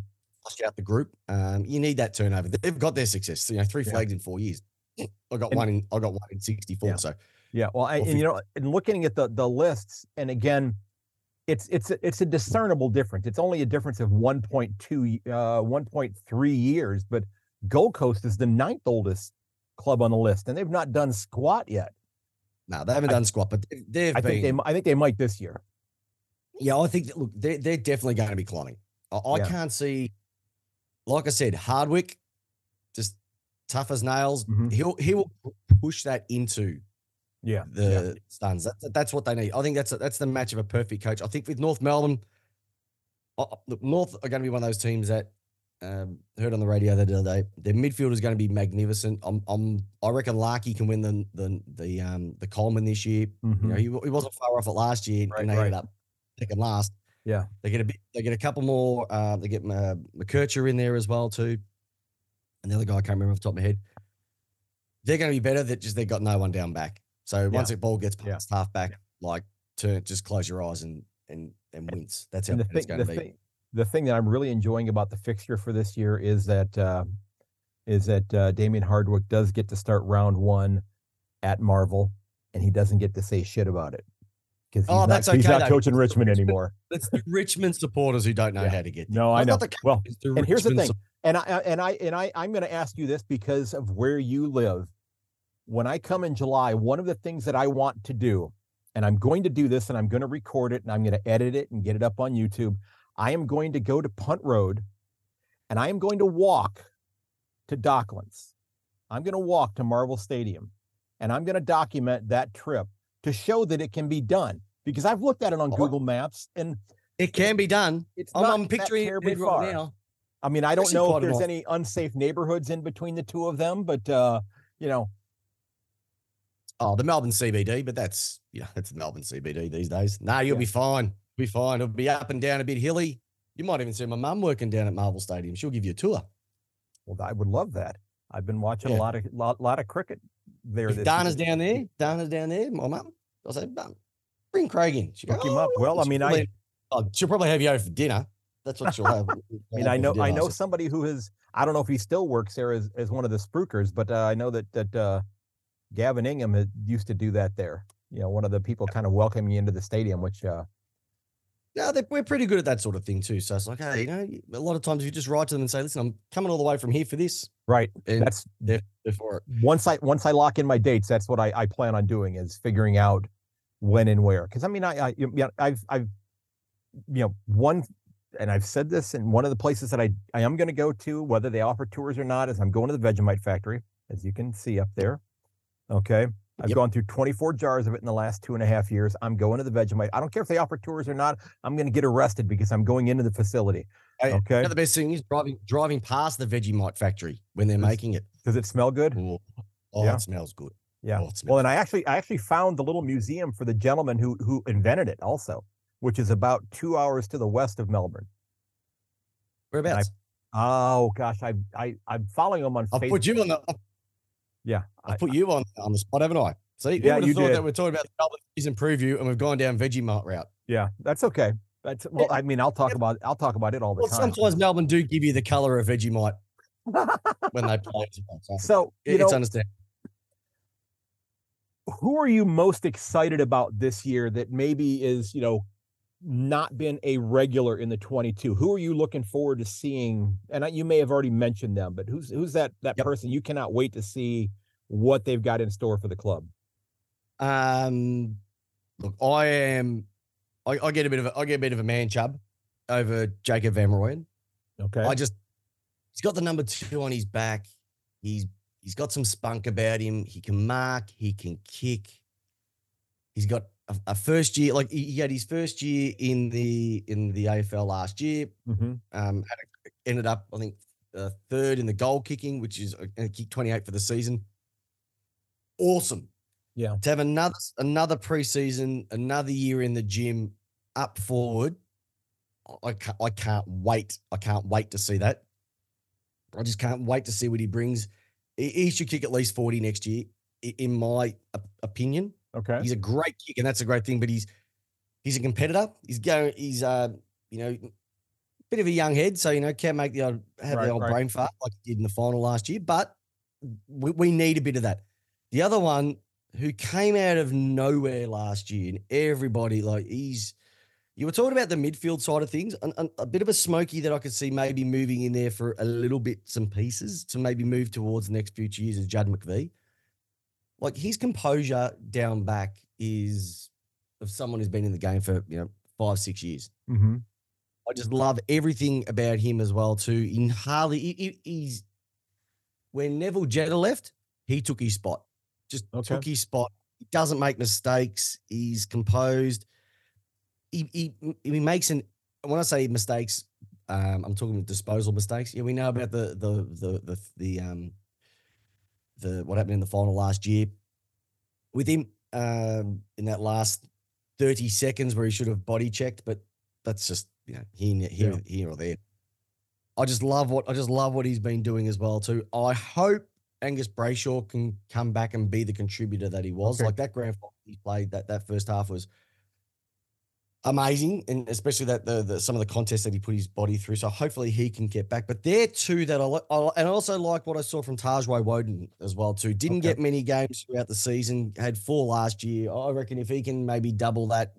flush out the group. Um, you need that turnover. They've got their success. You know, three Yeah. flags in four years. I got And- one in I got one in sixty four. Yeah. So Yeah, well, I, and you know, and looking at the the lists, and again, it's it's a, it's a discernible difference. It's only a difference of 1.2, uh, 1.3 years, but Gold Coast is the ninth oldest club on the list, and they've not done squat yet. no, they haven't I- done squat, but they've, I been. think they I think they might this year. Yeah, I think that, look, they're, they're definitely going to be climbing. I, I Yeah. can't see, like I said, Hardwick, just tough as nails. Mhm. He'll he will push that into Yeah, the Suns. That's that's what they need. I think that's a, that's the match of a perfect coach. I think with North Melbourne, I- I- look, North are going to be one of those teams that um, heard on the radio the other day. Their midfield is going to be magnificent. I'm, I'm I reckon Larkey can win the the the um the Coleman this year. You know, Mhm. he, he wasn't far off it last year, Right, and they right. ended up second last. Yeah. they get a bit. They get a couple more. Uh, they get uh, McKercher in there as well too, and the other guy I can't remember off the top of my head. They're going to be better. That just they got no one down back. So once the ball gets Yeah. past half back, like turn, just close your eyes and and and wins. That's how and the bad it's thing, going to be. thing, the thing that I'm really enjoying about the fixture for this year is that uh, is that uh, Damien Hardwick does get to start round one at Marvel, and he doesn't get to say shit about it because he's Oh, not, that's he's okay, not though. coaching Richmond Richmond- anymore. It's the Richmond supporters who don't know Yeah. how to get there. No, I know. not the Well, and here's the thing, and I- and I and I I'm going to ask you this because of where you live. When I come in July, one of the things that I want to do, and I'm going to do this, and I'm going to record it, and I'm going to edit it and get it up on YouTube. I am going to go to Punt Road, and I am going to walk to Docklands. I'm going to walk to Marvel Stadium, and I'm going to document that trip to show that it can be done. Because I've looked at it on Oh. Google Maps, and It can be done. it's I'm, not I'm picturing terribly far. now. I mean, I don't know if there's any unsafe neighborhoods in between the two of them, but uh, you know, Oh, the Melbourne CBD, but that's yeah, it's the Melbourne CBD these days. No, you'll Yeah. be fine. Be fine. It'll be up and down a bit hilly. You might even see my mum working down at Marvel Stadium. She'll give you a tour. well, I would love that. I've been watching Yeah. a lot of lot, lot of cricket there. Dana's down there, Dana's down there, my mum. I'll say, mum, bring Craig in. She'll Hook him up. "Oh, Well, I mean, I- probably- oh, she'll probably have you over for dinner. That's what she'll have. I mean, I know I know somebody who has. I don't know if he still works there as, as one of the spruikers, but uh, I know that that uh, Gavin Ingham had, used to do that there. You know, one of the people kind of welcoming you into the stadium, which uh, Yeah, they- we're pretty good at that sort of thing too. So it's like, hey, you know, a lot of times if you just write to them and say, listen, I'm coming all the way from here for this. right. And That's they're, they're for it. once I once I lock in my dates, that's what I, I plan on doing is figuring out when and where. Because I mean, I, I you know, I've I've you know one, and I've said this in one of the places that I I am going to go to, whether they offer tours or not, is I'm going to the Vegemite factory, as you can see up there. Okay. I've Yep. gone through 24 jars of it in the last two and a half years. I'm going to the Vegemite. I don't care if they offer tours or not. I'm going to get arrested because I'm going into the facility. Hey, Okay. The best thing is driving driving past the Vegemite factory when they're Does- making it. Does it smell good? Oh, oh, Yeah. it smells good. Yeah. Oh, it Well, smells and I actually I actually found the little museum for the gentleman who who invented it also, which is about two hours to the west of Melbourne. Whereabouts? Oh gosh, I I I'm following him on I've Facebook. put you on the I've, yeah, I, I've put you on on the spot, haven't I? See, Yeah, you thought did. that we're talking about the Melbourne season preview and we've gone down Vegemite route. yeah, that's okay. That's well, I mean, I'll talk about I'll talk about it all the Well, time. sometimes Melbourne do give you the colour of Vegemite when they play. So so you it's know, understandable. who are you most excited about this year that maybe is you know not been a regular in the 22 who are you looking forward to seeing and you may have already mentioned them but who's who's that that Yep. person you cannot wait to see what they've got in store for the club Um, look, I am. I, I get a bit of a, I get a bit of a man chub over Jacob Van Rooyen. okay I just he's got the number two on his back. He's he's got some spunk about him. He can mark. He can kick. He's got a, a first year, like he, had his first year in the in the AFL last year. hmm Um, had a, ended up, I think, uh, third in the goal kicking, which is uh, kick 28 for the season. Awesome. Yeah. To have another another preseason, another year in the gym, up forward. I- can't, I can't wait. I can't wait to see that. I just can't wait to see what he brings. He, he should kick at least 40 next year, in my opinion. Okay. He's a great kick, and that's a great thing. But he's he's a competitor. He's going. He's uh you know bit of a young head, so you know can make the old have Right, the old right. brain fart like he did in the final last year. But we, we need a bit of that. The other one who came out of nowhere last year, and everybody like he's. You were talking about the midfield side of things, and a bit of a smoky that I could see maybe moving in there for a little bit, some pieces to maybe move towards the next future years is Judd McVee like his composure down back is of someone who's been in the game for you know five six years. hmm I just love everything about him as well too. In hardly he- he- he's when Neville Jetta left, he took his spot. Just Okay. took his spot. He doesn't make mistakes. He's composed. He he he makes an when I say mistakes, um, I'm talking with disposal mistakes. Yeah, we know about the the the the the um the what happened in the final last year with him um in that last 30 seconds where he should have body checked, but that's just you know here here Yeah. here or there. I just love what I just love what he's been doing as well too. I hope Angus Brayshaw can come back and be the contributor that he was. Okay. Like that grand final he played that that first half was amazing, and especially that the, the some of the contests that he put his body through. So hopefully he can get back. But they're two that I like, I- and I also like what I saw from Taj Woewodin as well too. Didn't Okay. get many games throughout the season. Had four last year. I reckon if he can maybe double that,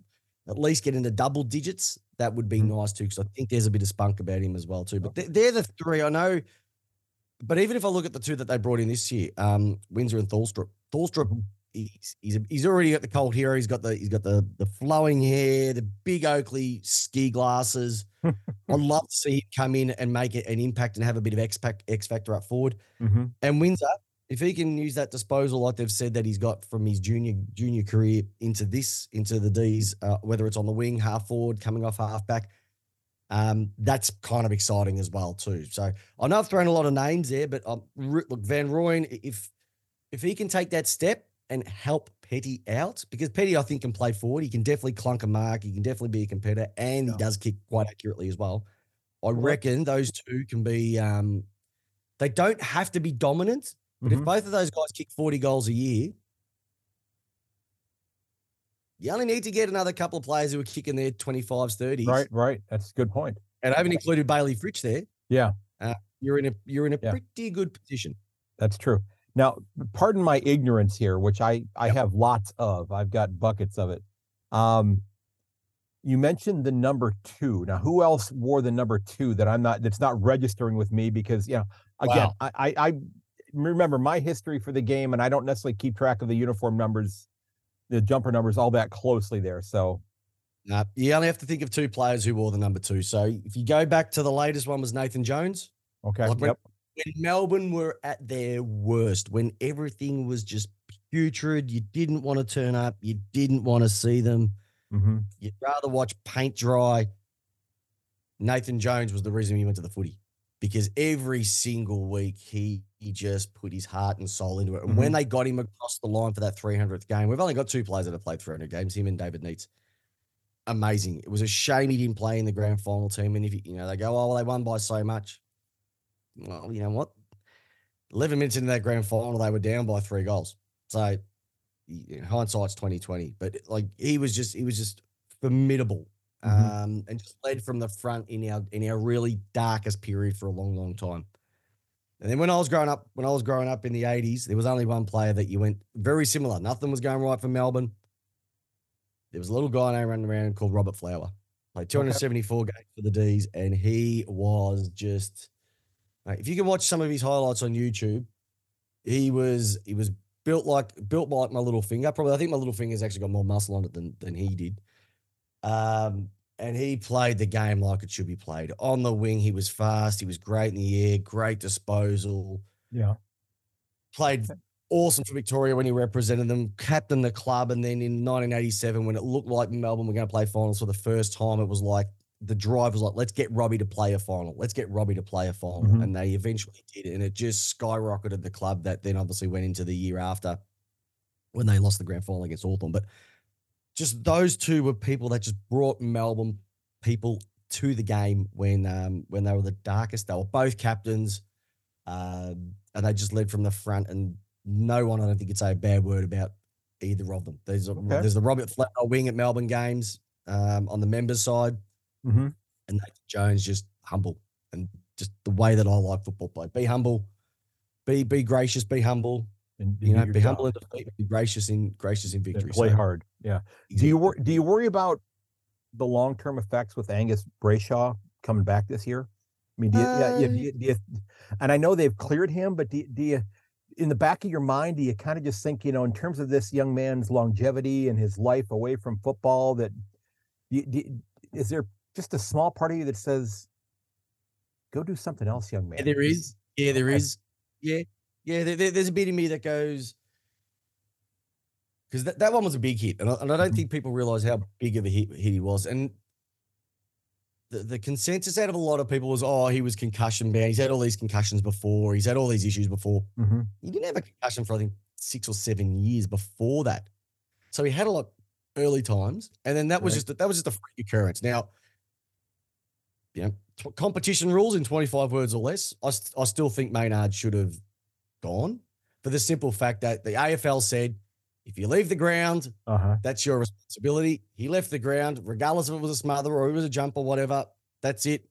at least get into double digits, that would be Mhm. nice too. Because I think there's a bit of spunk about him as well too. But they- they're the three I know. But even if I look at the two that they brought in this year, um, Windsor and Tholstrup, Tholstrup, he's he's, he's already got the cold hero. He's got the he's got the the flowing hair, the big Oakley ski glasses. I'd love to see him come in and make it an impact and have a bit of X X factor up forward. hmm And Windsor, if he can use that disposal like they've said that he's got from his junior junior career into this into the D's, uh, whether it's on the wing, half forward, coming off half back, um, that's kind of exciting as well too. So I know I've thrown a lot of names there, but um, look, Van Rooyen, if if he can take that step and help Petty out, because Petty I think can play forward, he can definitely clunk a mark, he can definitely be a competitor, and he does kick quite accurately as well. I reckon those two can be. Um, they don't have to be dominant, but if Mhm. both of those guys kick 40 goals a year, you only need to get another couple of players who are kicking their 25s, 30s. Right, right. That's a good point. And I haven't included Bailey Fritsch there. Yeah. Uh, you're in a you're in a Yeah. pretty good position. That's true. Now, pardon my ignorance here, which I I Yep. have lots of. I've got buckets of it. Um, you mentioned the number two. Now, who else wore the number two that I'm not? That's not registering with me because you know, again, Wow. I, I I remember my history for the game, and I don't necessarily keep track of the uniform numbers, the jumper numbers, all that closely there. So, Uh, you only have to think of two players who wore the number two. So if you go back to the latest one was Nathan Jones. okay, Like yep, when Melbourne were at their worst, when everything was just putrid, you didn't want to turn up, you didn't want to see them, hmm you'd rather watch paint dry. Nathan Jones was the reason he went to the footy because every single week he, he just put his heart and soul into it. And when they got him across the line for that 300th game, we've only got two players that have played 300 games, him and David Neitz. Amazing. It was a shame he didn't play in the grand final team. And if you, you know, they go, oh, well, they won by so much. Well, you know what? 11 minutes into that grand final, they were down by three goals. So hindsight's 2020. But like he was just, he was just formidable. Mhm. Um, and just led from the front in our in our really darkest period for a long, long time. And then when I was growing up, when I was growing up in the 80s, there was only one player that you went very similar. Nothing was going right for Melbourne. There was a little guy named running around called Robert Flower. Played 274 games for the D's, and he was just mate, if you can watch some of his highlights on YouTube, he was he was built like built like my little finger. Probably I think my little finger's actually got more muscle on it than than he did. Um, and he played the game like it should be played. On the wing, he was fast, he was great in the air, great disposal. yeah, played awesome for Victoria when he represented them, captained the club, and then in 1987, when it looked like Melbourne were going to play finals for the first time, it was like the drive was like, let's get Robbie to play a final. Let's get Robbie to play a final. Mhm. And they eventually did. And it just skyrocketed the club that then obviously went into the year after when they lost the grand final against Hawthorn. But just those two were people that just brought Melbourne people to the game when um, when they were the darkest. They were both captains, um, and they just led from the front. And no one, I don't think, could say a bad word about either of them. There's a, Okay. there's the Robert Flatwell wing at Melbourne games um, on the members side, Mm-hmm. and Nathan Jones just humble and just the way that I like football play. Be humble, be be gracious, be humble. And You know, be your humble in defeat, be gracious in gracious in And victory. play So, hard. Yeah. Do you wor- do you worry about the long term effects with Angus Brayshaw coming back this year? I mean, do you, yeah, yeah, do you, do you, and I know they've cleared him, but do, you- do you, in the back of your mind, do you kind of just think, you know, in terms of this young man's longevity and his life away from football, that do, do, is there just a small part of you that says, go do something else, young man? Yeah, there is. Yeah, there is. Yeah, yeah. There, there- there's a bit in me that goes because that, that one was a big hit, and I, and I don't Mhm. think people realize how big of a hit, hit he was. And the, the consensus out of a lot of people was, oh, he was concussion bound. He's had all these concussions before. He's had all these issues before. Mhm. He didn't have a concussion for I think six or seven years before that. So he had a lot early times, and then that was Right. just that was just a freak occurrence. Now, you know, t- competition rules in twenty five words or less. I, st- I still think Maynard should have gone for the simple fact that the AFL said if you leave the ground, Uh-huh. that's your responsibility. He left the ground, regardless if it was a smother or it was a jump or whatever. That's it.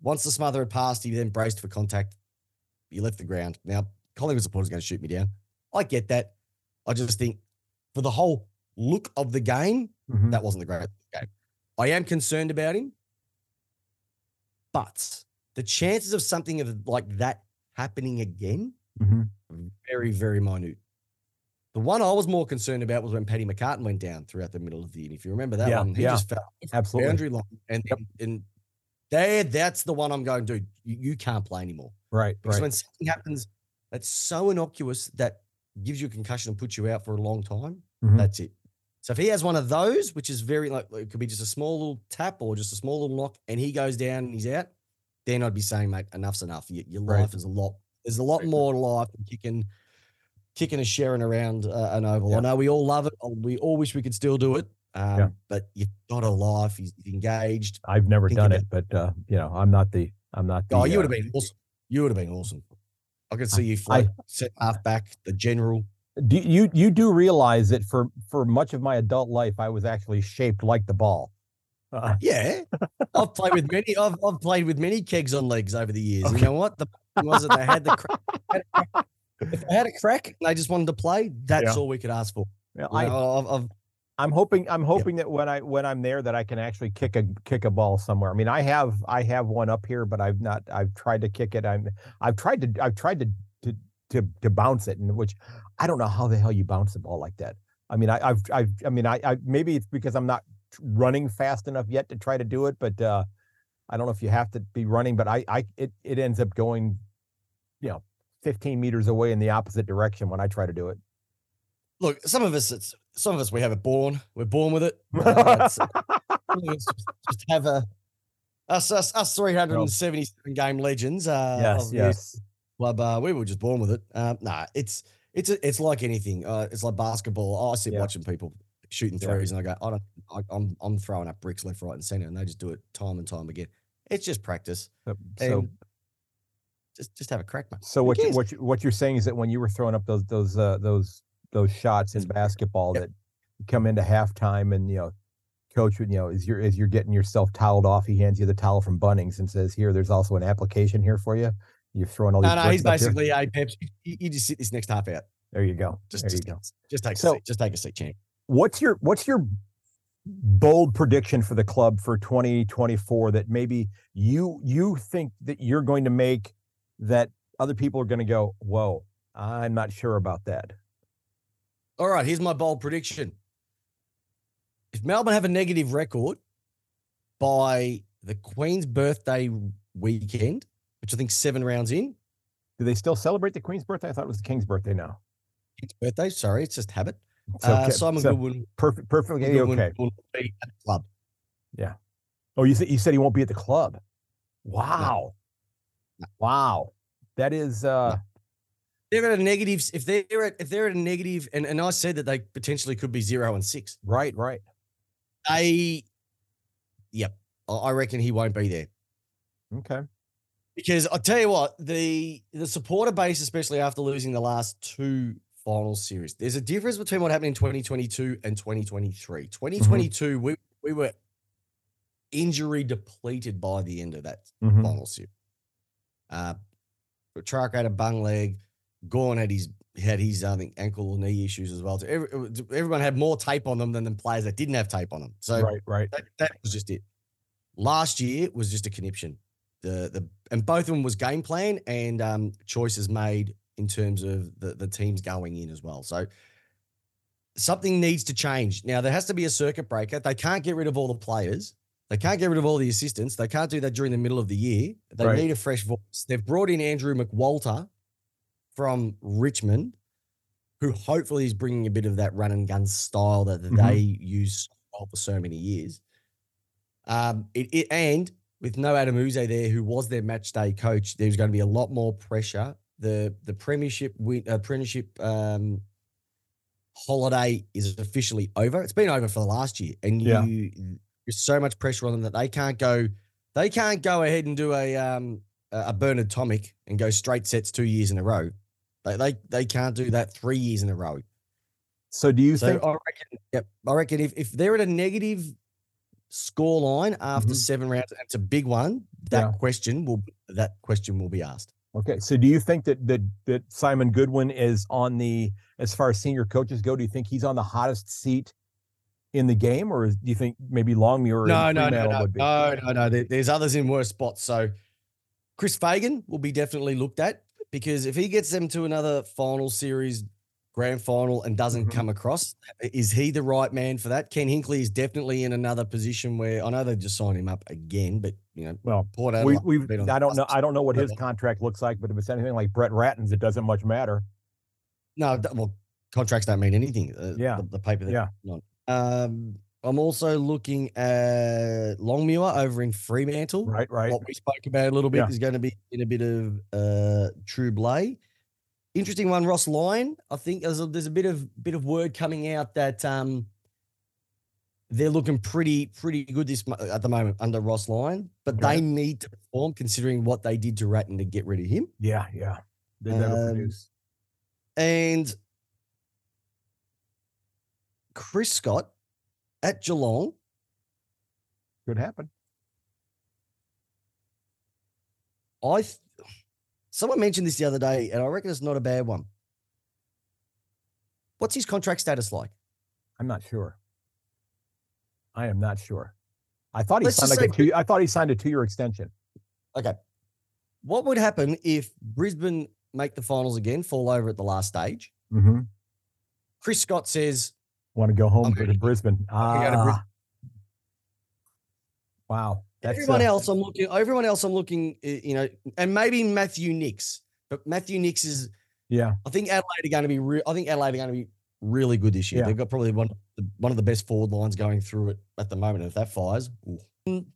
Once the smother had passed, he then braced for contact. He left the ground. Now, Collingwood supporters going to shoot me down. I get that. I just think for the whole look of the game, Mhm. that wasn't the great game. I am concerned about him, but the chances of something of like that happening again, Mhm. very, very minute. The one I was more concerned about was when Paddy McCartin went down throughout the middle of the year. If you remember that Yeah, one, he yeah. just fell Absolutely. boundary line, and Yep. and, there, that's the one I'm going, dude. You, you can't play anymore Right. because Right. when something happens that's so innocuous that gives you a concussion and puts you out for a long time, Mhm. that's it. So if he has one of those, which is very like it could be just a small little tap or just a small little knock, and he goes down and he's out, then I'd be saying, mate, enough's enough. Your, your Right. life is a lot. There's a lot more life than kicking, kicking a Sherrin around uh, an oval. Yeah. I know we all love it. uh, We all wish we could still do it. Um, Yeah. But you've got a life. He's engaged. I've never done it, but uh, you know, I'm not the I'm not the Oh, you uh, would have been awesome. You would have been awesome. I could see you fly set half back, the general. Do you you do realize that for for much of my adult life I was actually shaped like the ball. Uh, Yeah, I've played with many. I've, I've played with many kegs on legs over the years. Okay. You know what? The thing was that they had the crack. had crack- If they had a crack and they just wanted to play, that's Yeah. all we could ask for. yeah, You I know, I've, I've, I'm hoping I'm hoping that when I when I'm there that I can actually kick a kick a ball somewhere. I mean, I have I have one up here, but I've not I've tried to kick it. I'm I've tried to I've tried to to to, bounce it, and which I don't know how the hell you bounce a ball like that. I mean, I, I've I've I mean, I, I maybe it's because I'm not running fast enough yet to try to do it, but uh, I don't know if you have to be running, but I I it it ends up going, you know, 15 meters away in the opposite direction when I try to do it. look, some of us, it's some of us we have it born. We're born with it. Uh, it's- some of us just, have a us us us 377 game legends. Uh, yes, the yes. Club. Uh, we were just born with it. Um, nah, it's it's a, it's like anything. Uh, it's like basketball. I sit Yeah. watching people shooting Yeah. threes, and I go, I don't, I, I'm I'm throwing up bricks left, right, and center, and they just do it time and time again. It's just practice. So, so And just just have a crack, man. So what you, what you, what you're saying is that when you were throwing up those those uh, those those shots in basketball Yep. that come into halftime and you know coach would you know as you're as you're getting yourself toweled off he hands you the towel from Bunnings and says here there's also an application here for you you're throwing all these No, no, he's up here." basically a Peps. You, you just sit this next half out. there you go Just there you just, go just take So- a seat. Just take a seat, champ. what's your what's your bold prediction for the club for 2024 that maybe you you think that you're going to make that other people are going to go whoa I'm not sure about that All right, here's my bold prediction. If Melbourne have a negative record by the Queen's birthday weekend, which I think seven rounds in, Do they still celebrate the Queen's birthday? I thought it was the King's birthday now. It's birthday. Sorry, it's just habit. It's Uh, okay. Simon So, Goodwin. perfect, perfectly Goodwin okay. will be at the club. Yeah. Oh, you said you said he won't be at the club. Wow, No. wow, that is uh, They're at a negative. If they're at if they're at a negative, and, and I said that they potentially could be zero and six. right, right. They, yep, I reckon he won't be there. Okay. Because I tell you what, the the supporter base, especially after losing the last two final series, there's a difference between what happened in 2022 and 2023. 2022, we we were injury depleted by the end of that Mhm. final series. Uh, Petracca had a bung leg. Gawn had his had his I think ankle or knee issues as well. So every, everyone had more tape on them than the players that didn't have tape on them. So Right, right. that, that was just it. Last year was just a conniption. The the and both of them was game plan and um, choices made in terms of the the teams going in as well. So something needs to change. Now there has to be a circuit breaker. They can't get rid of all the players. They can't get rid of all the assistants. They can't do that during the middle of the year. They Right. need a fresh voice. They've brought in Andrew McQualter from Richmond, who hopefully is bringing a bit of that run and gun style that, that Mhm. they use for so many years. Um, it, it and with no Adam Yze there, who was their match day coach, there's going to be a lot more pressure. The the premiership win, uh, premiership um, holiday is officially over. It's been over for the last year, and Yeah. you there's so much pressure on them that they can't go. They can't go ahead and do a um a Bernard Tomic and go straight sets two years in a row. They they they can't do that three years in a row. So do you So think? I reckon, yep, I reckon if, if they're at a negative score line after Mhm. seven rounds, and it's a big one. That Yeah. question will that question will be asked. Okay, so do you think that that that Simon Goodwin is on the as far as senior coaches go? Do you think he's on the hottest seat in the game, or do you think maybe Longmuir No, no, no, no, no, no, no. There- there's others in worse spots. So Chris Fagan will be definitely looked at because if he gets them to another final series, grand final, and doesn't Mhm. come across, is he the right man for that? Ken Hinkley is definitely in another position where I know they just signed him up again, but you know, Well, Port we, we've I don't know. I don't know what his contract looks like, but if it's anything like Brett Ratten's, it doesn't much matter. No, well, contracts don't mean anything. uh, Yeah. the, the paper. That Yeah. Um, I'm also looking at Longmuir over in Fremantle. Right, right. What we spoke about a little bit Yeah. is going to be in a bit of uh, true blay. Interesting one, Ross Lyon. I think there's a, there's a bit of bit of word coming out that um, they're looking pretty pretty good this at the moment under Ross Lyon, but they need to perform considering what they did to Ratten to get rid of him. Yeah, yeah. They never Um, produce. And Chris Scott at Geelong, Could happen. I th- someone mentioned this the other day, and I reckon it's not a bad one. What's his contract status like? I'm not sure. I am not sure. I thought he Let's signed like a two. I thought he signed a two-year extension. Okay. What would happen if Brisbane make the finals again, fall over at the last stage? Mm-hmm. Chris Scott says, Want to go home to Brisbane? gonna go to Bris- Ah. Wow. That's everyone uh, else I'm looking, everyone else I'm looking, uh, you know, and maybe Matthew Nicks, but Matthew Nicks is Yeah. I think Adelaide are going to be. Re- I think Adelaide are going to be really good this year. Yeah. They've got probably one of the, one of the best forward lines going through it at the moment. And if that fires, ooh.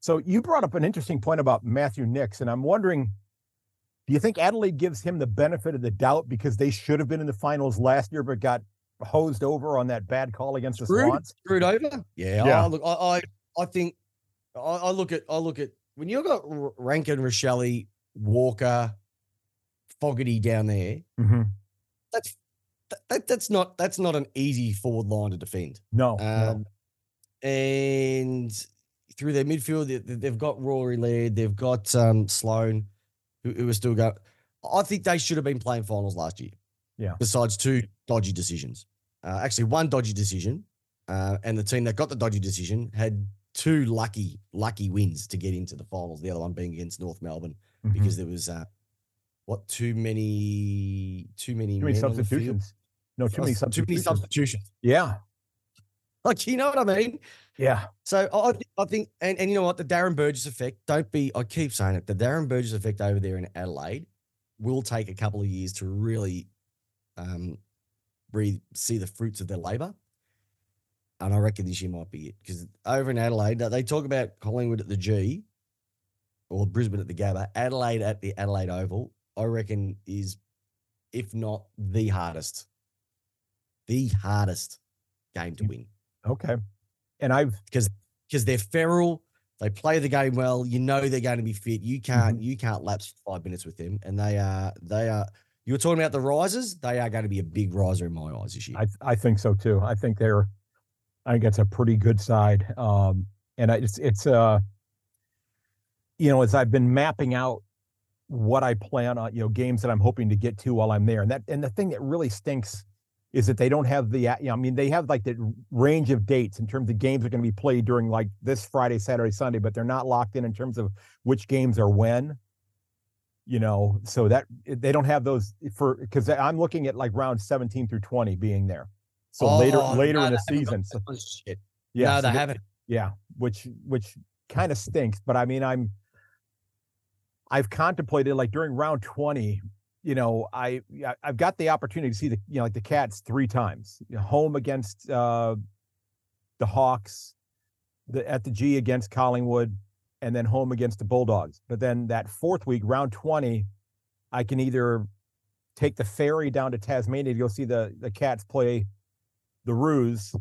So you brought up an interesting point about Matthew Nicks, and I'm wondering, do you think Adelaide gives him the benefit of the doubt because they should have been in the finals last year but got hosed over on that bad call against the Screwed? Swans? screwed over. Yeah, Yeah. I look, I, I, I think, I, I look at, I look at when you've got Rankine, Rachele, Walker, Fogarty down there. Mm-hmm. That's that, that, that's not that's not an easy forward line to defend. No, no. Um, and through their midfield, they, they've got Rory Laird, they've got um, Sloan, who, who are still going. I think they should have been playing finals last year. Yeah. Besides two dodgy decisions, uh, actually one dodgy decision, uh, and the team that got the dodgy decision had two lucky lucky wins to get into the finals. The other one being against North Melbourne Mhm. because there was uh, what too many too many too many men on the field? substitutions. No, too many Oh, Too many substitutions. substitutions. Yeah, Like you know what I mean? yeah. So I, I think, and, and you know what, the Darren Burgess effect. Don't be. I keep saying it. The Darren Burgess effect over there in Adelaide will take a couple of years to really um, re- see the fruits of their labor. And I reckon this year might be it because over in Adelaide, they talk about Collingwood at the G or Brisbane at the Gabba. Adelaide at the Adelaide Oval, I reckon, is if not the hardest, the hardest game to win Okay. And I've because they're feral. They play the game well. You know they're going to be fit. You can't mm-hmm. you can't lapse five minutes with them, and they are they are. You were talking about the risers. They are going to be a big riser in my eyes this year. I I think so too. I think they're I think it's a pretty good side. Um and I, it's it's uh you know, as I've been mapping out what I plan on, you know, games that I'm hoping to get to while I'm there. And that and the thing that really stinks is that they don't have the you know, I mean they have like the range of dates in terms of games are going to be played during like this Friday, Saturday, Sunday, but they're not locked in in terms of which games are when. You know, so that they don't have those for because I'm looking at like round 17 through 20 being there. So later Oh, later no, in the they haven't got season. So, shit. yeah, no, so they haven't. yeah, which which kind of stinks. But I mean, I'm I've contemplated like during round 20, you know, I I've got the opportunity to see the you know like the Cats three times, you know, home against uh the Hawks, the at the G against Collingwood, and then home against the Bulldogs. But then that fourth week, round 20, I can either take the ferry down to Tasmania to go see the the Cats play the Roos,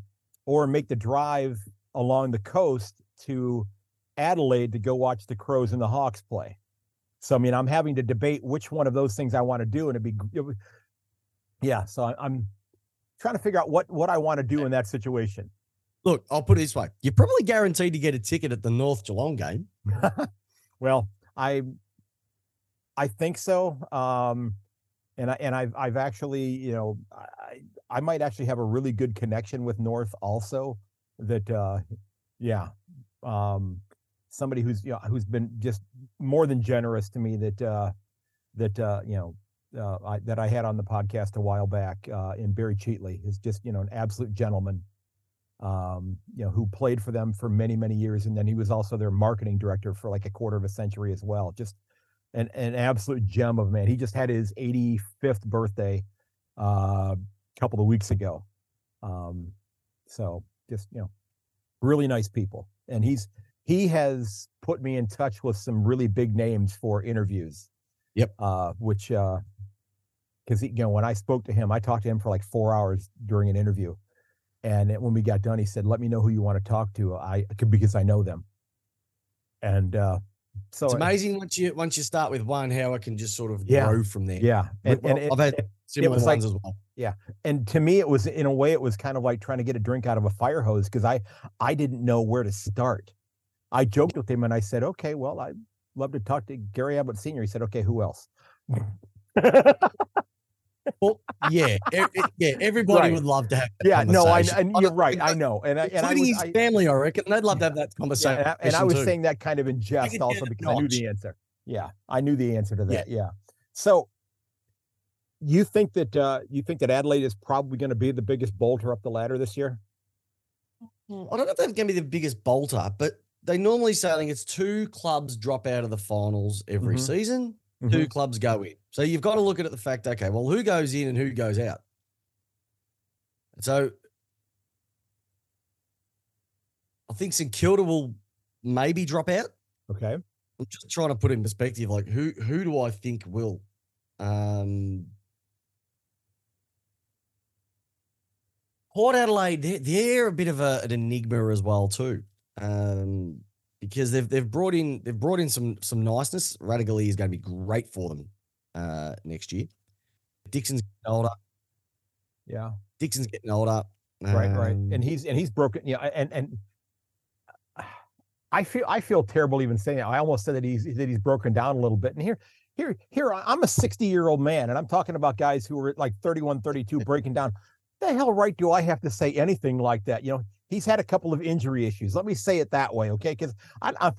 or make the drive along the coast to Adelaide to go watch the Crows and the Hawks play. So I mean, I'm having to debate which one of those things I want to do, and it'd be, it would- yeah. So I'm trying to figure out what what I want to do in that situation. Look, I'll put it this way: you're probably guaranteed to get a ticket at the North Geelong game. well, I I think so. Um, and I and I've I've actually you know I might actually have a really good connection with North also. That uh, yeah, um, somebody who's you know, who's been just more than generous to me. That uh, that uh, you know. Uh, I, that I had on the podcast a while back, uh, in Barry Cheatley is just you know an absolute gentleman, um, you know, who played for them for many, many years. And then he was also their marketing director for like a quarter of a century as well. Just an, an absolute gem of a man. He just had his 85th birthday uh, couple of weeks ago. Um, so just, you know, really nice people. And he's, he has put me in touch with some really big names for interviews. Yep. Uh, which, uh, because you know when I spoke to him, I talked to him for like four hours during an interview, and when we got done, he said, "Let me know who you want to talk to. I because I know them." And uh, so It's it- amazing once you once you start with one, how I can just sort of Yeah. grow from there. yeah, and, and it, I've had similar was like- ones as well. And to me, it was in a way, it was kind of like trying to get a drink out of a fire hose because I I didn't know where to start. I joked with him and I said, "Okay, well, I'd love to talk to Gary Ablett Senior." He said, "Okay, who else?" Well, yeah, e- e- yeah. Everybody Right. would love to have. That yeah, no, I and you're right. I know, and I and I was, his I, family, I reckon they'd love to have that Yeah, conversation. and I, and I was too. saying that kind of in jest also because I knew the answer. Yeah, I knew the answer to Yeah. that. Yeah. So you think that uh you think that Adelaide is probably going to be the biggest bolter up the ladder this year? Mm, I don't know if they're going to be the biggest bolter, but they normally say I think it's two clubs drop out of the finals every Mhm. season. Mhm. Two clubs go in. So you've got to look at it the fact, okay, well, who goes in and who goes out? So I think St Kilda will maybe drop out. Okay. I'm just trying to put in perspective, like who who do I think will? Um, Port Adelaide, they're, they're a bit of a, an enigma as well too, um, because they've they've brought in they've brought in some some niceness. Ratugolea is going to be great for them uh, next year. Dixon's getting older. Yeah. Dixon's getting older. Right. Right. Um, And he's and he's broken. Yeah. And and I feel I feel terrible even saying it. I almost said that he's that he's broken down a little bit. And here here here I'm a 60 year old man, and I'm talking about guys who are like 31, 32 breaking down. The hell right do I have to say anything like that? You know, he's had a couple of injury issues. Let me say it that way, okay? Because I, I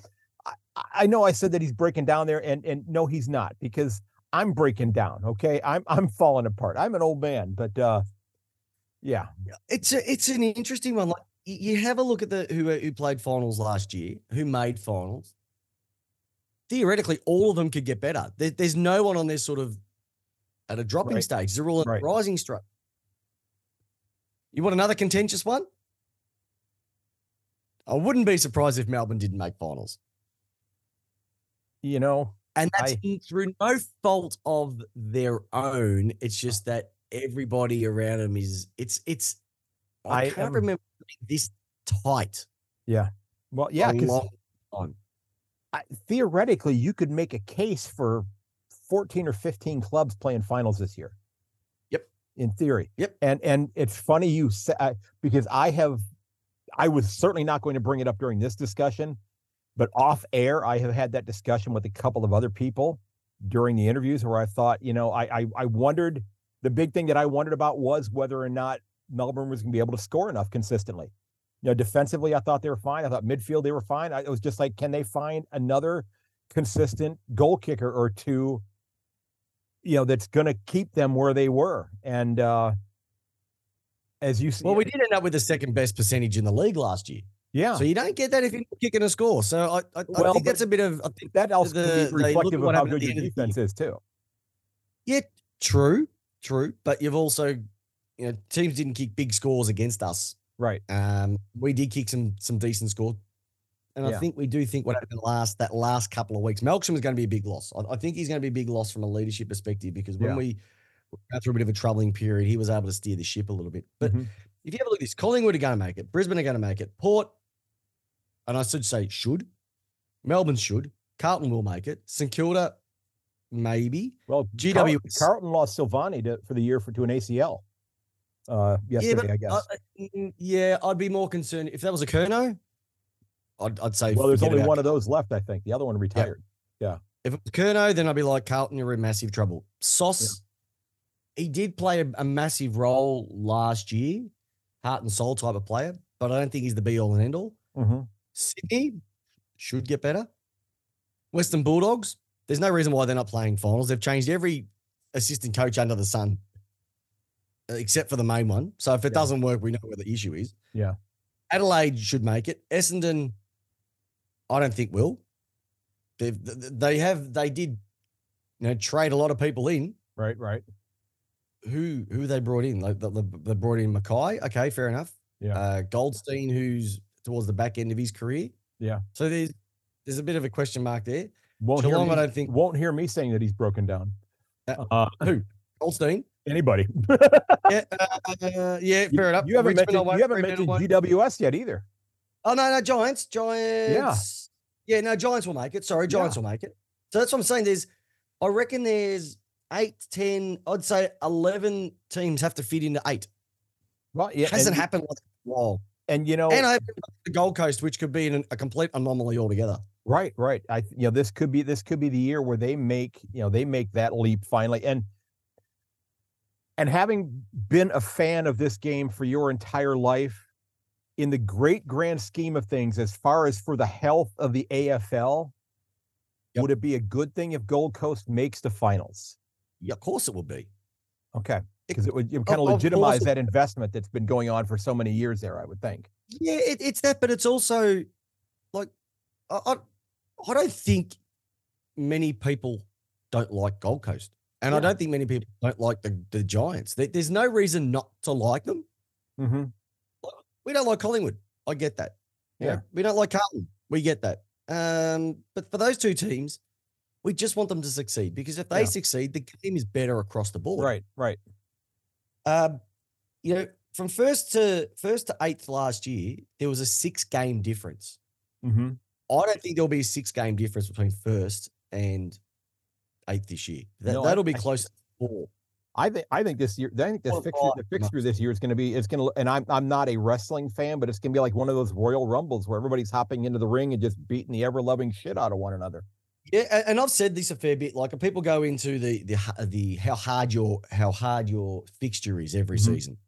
I know I said that he's breaking down there, and and no, he's not because I'm breaking down. Okay, I'm I'm falling apart. I'm an old man, but uh, yeah, it's a, it's an interesting one. Like you have a look at the who who played finals last year, who made finals. Theoretically, all of them could get better. There, there's no one on this sort of at a dropping Right. stage. They're all in Right. a rising stroke. You want another contentious one? I wouldn't be surprised if Melbourne didn't make finals. You know, And that's I- through no fault of their own. It's just that everybody around them is it's it's I, I can't am- remember this tight. Yeah. Well, yeah, because long time. theoretically, you could make a case for 14 or 15 clubs playing finals this year. In theory. Yep. And and it's funny you say because I have I was certainly not going to bring it up during this discussion, but off air I have had that discussion with a couple of other people during the interviews where I thought, you know, I I, I wondered the big thing that I wondered about was whether or not Melbourne was going to be able to score enough consistently. You know, defensively, I thought they were fine. I thought midfield they were fine. I, it was just like, can they find another consistent goal kicker or two? You know, that's going to keep them where they were. And uh as you see, Well, we did end up with the second best percentage in the league last year. yeah, So you don't get that if you're kicking a score. So I, I, I Well, think but- that's a bit of I think, that also the- reflective of how good your end of the defense is too. yeah, true, true. But you've also, you know, teams didn't kick big scores against us. Right. Um, we did kick some some decent score, and I think we do think what happened last that last couple of weeks. Melksham is going to be a big loss. I, I think he's going to be a big loss from a leadership perspective because when Yeah. we went through a bit of a troubling period, he was able to steer the ship a little bit. But Mhm. if you have a look at this, Collingwood are going to make it, Brisbane are going to make it, Port, and I should say should, Melbourne should, Carlton will make it, St Kilda maybe. Well, GW Carlton, Carlton lost Silvagni to, for the year for to an ACL. Uh, yesterday, I guess. Mm, yeah, I'd be more concerned if that was a Curnow. I'd, I'd say well, there's only one of those left, I think. The other one retired. Yeah. If it was Curnow, then I'd be like, Carlton, you're in massive trouble. Sauce, he did play a, a massive role last year, heart and soul type of player, but I don't think he's the be all and end all. Mhm. Sydney should get better. Western Bulldogs, there's no reason why they're not playing finals. They've changed every assistant coach under the sun, uh, except for the main one. So if it Yeah. doesn't work, we know where the issue is. Yeah. Adelaide should make it. Essendon, I don't think will. They've, th- th- they have they did, you know, trade a lot of people in. Right, right. Who who they brought in? Like they, they brought in McKay. Okay, fair enough. Yeah. Uh, Goldstein, who's towards the back end of his career. Yeah. So there's there's a bit of a question mark there. Won't hear, me, I don't think- won't hear me saying that he's broken down. Uh, Uh, Who? Goldstein. anybody. Yeah, uh, yeah, You- fair enough. You haven't mentioned, you haven't mentioned. GWS yet either. Oh no, no, Giants, Giants. Yeah, yeah, no, Giants will make it. Sorry, Giants will make it. So that's what I'm saying. There's, I reckon there's eight, ten. I'd say eleven teams have to fit into eight. Right. yeah, It hasn't and, happened like while. and you know, And I have the Gold Coast, which could be an, a complete anomaly altogether. Right, right. I you know this could be this could be the year where they make you know they make that leap finally and and having been a fan of this game for your entire life in the great grand scheme of things as far as for the health of the AFL Yep. would it be a good thing if Gold Coast makes the finals Yeah, of course it will be. okay because it would kind of of legitimize it- that investment that's been going on for so many years there I would think Yeah, it, it's that, but it's also like I, I, I don't think many people don't like Gold Coast, and I don't think many people don't like the the Giants. There- there's no reason not to like them. mm-hmm. We don't like Collingwood. I get that. You know, Yeah. we don't like Carlton. We get that. Um, but for those two teams, we just want them to succeed because if they Yeah. succeed, the game is better across the board. right right Um, you know, from first to first to eighth last year, there was a six game difference. mm-hmm. I don't think there'll be a six game difference between first and eighth this year. That, no, that'll be close to four. I think I think this year I think this fixture the fixture this year is going to be it's going to and I'm I'm not a wrestling fan but it's going to be like one of those Royal Rumbles where everybody's hopping into the ring and just beating the ever loving shit out of one another. Yeah, and I've said this a fair bit. Like, people go into the the the how hard your how hard your fixture is every Mhm. season,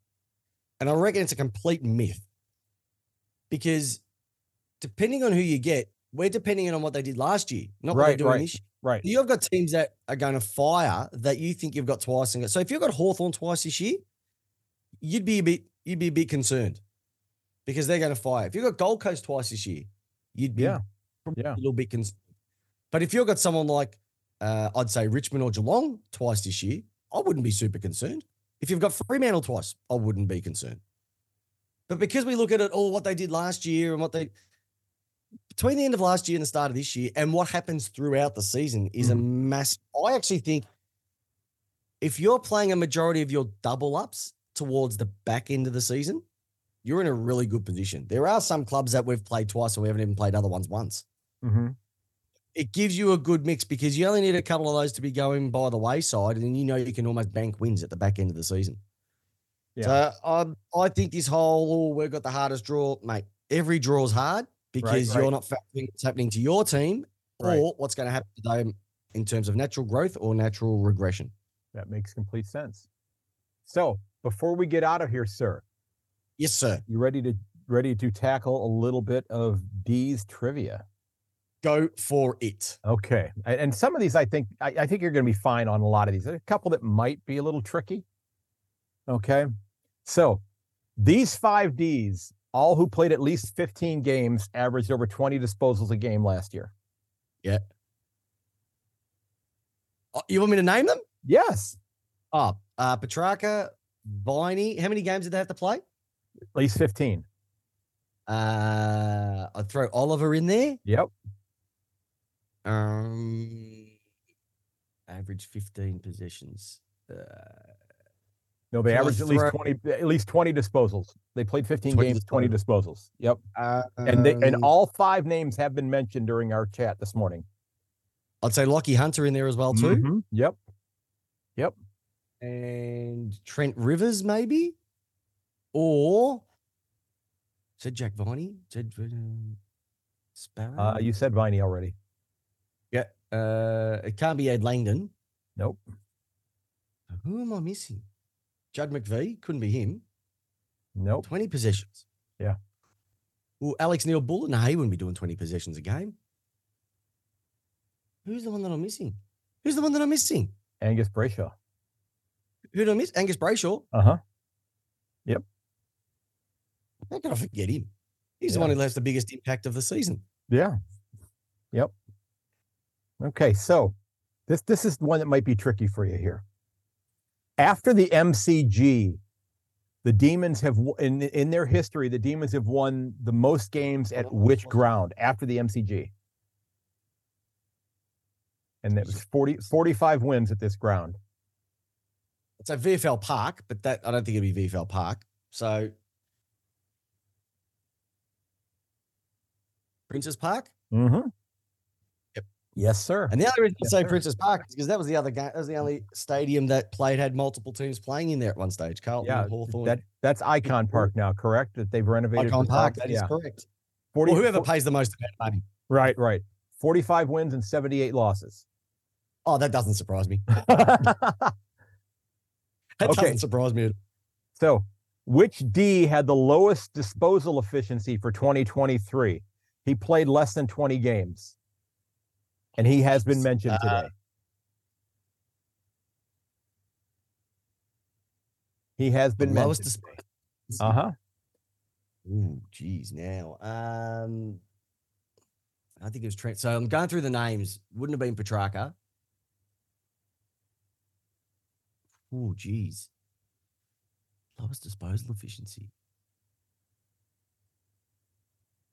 and I reckon it's a complete myth because depending on who you get, we're depending on what they did last year, not what they're doing right. this year. Right. You've got teams that are going to fire that you think you've got twice. And so if you've got Hawthorn twice this year, you'd be a bit you'd be a bit concerned because they're going to fire. If you've got Gold Coast twice this year, you'd be Yeah. Yeah. a little bit concerned. But if you've got someone like uh, I'd say Richmond or Geelong twice this year, I wouldn't be super concerned. If you've got Fremantle twice, I wouldn't be concerned. But because we look at it all, what they did last year and what they between the end of last year and the start of this year, and what happens throughout the season is a mass. I actually think if you're playing a majority of your double ups towards the back end of the season, you're in a really good position. There are some clubs that we've played twice and we haven't even played other ones once. Mm-hmm. It gives you a good mix because you only need a couple of those to be going by the wayside, and then you know you can almost bank wins at the back end of the season. Yeah. So um, I think this whole oh, we've got the hardest draw, mate. Every draw's hard because right. you're not factoring what's happening to your team Right. or what's going to happen to them in terms of natural growth or natural regression. That makes complete sense. So before we get out of here, sir, Yes, sir. you ready to ready to tackle a little bit of D's trivia? Go for it. Okay, and some of these, I think, I, I think you're going to be fine on a lot of these. There's a couple that might be a little tricky. Okay, so these five D's, all who played at least 15 games, averaged over 20 disposals a game last year. Yeah. you want me to name them? Yes, Oh, uh, Petracca, Viney. How many games did they have to play? at least 15. Uh, I'd throw Oliver in there. Yep. Um, average 15 possessions. Uh, No, they averaged at least throw- 20, at least 20 disposals. They played 15 20 games, 20 disposals. Yep. And they and um, all five names have been mentioned during our chat this morning. I'd say Lachie Hunter in there as well too, Mhm. Yep. and Trent Rivers maybe, or said Jack Viney, said uh, Sparrow. Uh, you said Viney already. yeah, uh, it can't be Ed Langdon. Nope. Who am I missing? Judd McVee couldn't be him. Nope. 20 possessions. Yeah. Well, Alex Neal-Bullen, no, he wouldn't be doing 20 possessions a game. Who's the one that I'm missing? Who's the one that I'm missing? Angus Brayshaw. Who did I miss? Angus Brayshaw. Uh huh. Yep. How can I forget him? He's the one who has the biggest impact of the season. Yeah. Yep. Okay, so this this is one that might be tricky for you here. After the MCG, the Demons have in in their history, the Demons have won the most games at which ground after the MCG? And that was 40, 45 wins at this ground. It's a VFL Park, but that I don't think it'd be VFL Park. So Princes Park. Mm-hmm. Yes, sir. And the other reason I Yes, say sir. Princes Park is because that was the other game. That was the only stadium that played had multiple teams playing in there at one stage. Carlton, yeah, and Hawthorn, that that's Ikon Park now, correct? That they've renovated. Ikon Park. That is yeah. correct. 40, Well, whoever fo- pays the most amount of money. Right, right. 45 wins and 78 losses. Oh, that doesn't surprise me. so, That Okay. doesn't surprise me. all. which D had the lowest disposal efficiency for 2023? He played less than 20 games. And he has been mentioned Uh, today. He has been mentioned. dis- Uh huh. Ooh, geez. Now, um, I think it was Trent. So I'm going through the names. Wouldn't have been Petracca. Ooh, geez. Lowest disposal efficiency.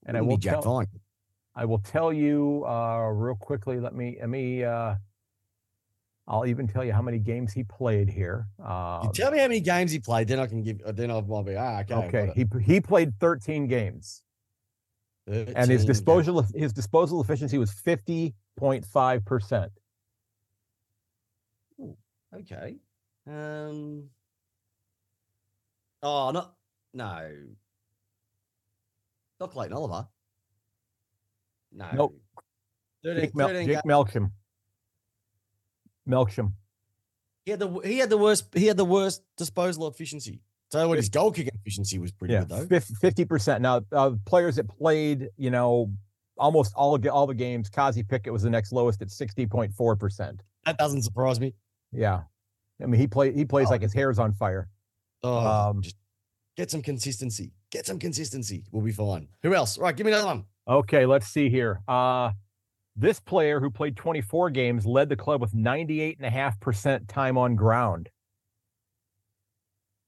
And I Wouldn't be will Jack tell, Vine. I will tell you uh, real quickly. Let me let me. Uh, I'll even tell you how many games he played here. Uh, You tell me how many games he played, then I can give. Then I'll be ah okay. okay, he he played 13 games, it. and his 13 games. disposal his disposal efficiency was 50.5 percent. Okay. Um. Oh, not no. Not Clayton Oliver. No. Nope. 13, Jake, Mel- Jake Melksham. Melksham. he had the he had the worst he had the worst disposal efficiency. So what his goal kicking efficiency was pretty Yeah, good though. fifty percent. Now, uh, players that played, you know, almost all all the games. Kozzie Pickett was the next lowest at sixty point four percent. That doesn't surprise me. Yeah, I mean he play he plays Oh. like his hair's on fire. Oh, Um, just get some consistency. Get some consistency. We'll be fine. Who else? Right, give me another one. Okay, let's see here. Uh This player who played 24 games led the club with 98.5% time on ground.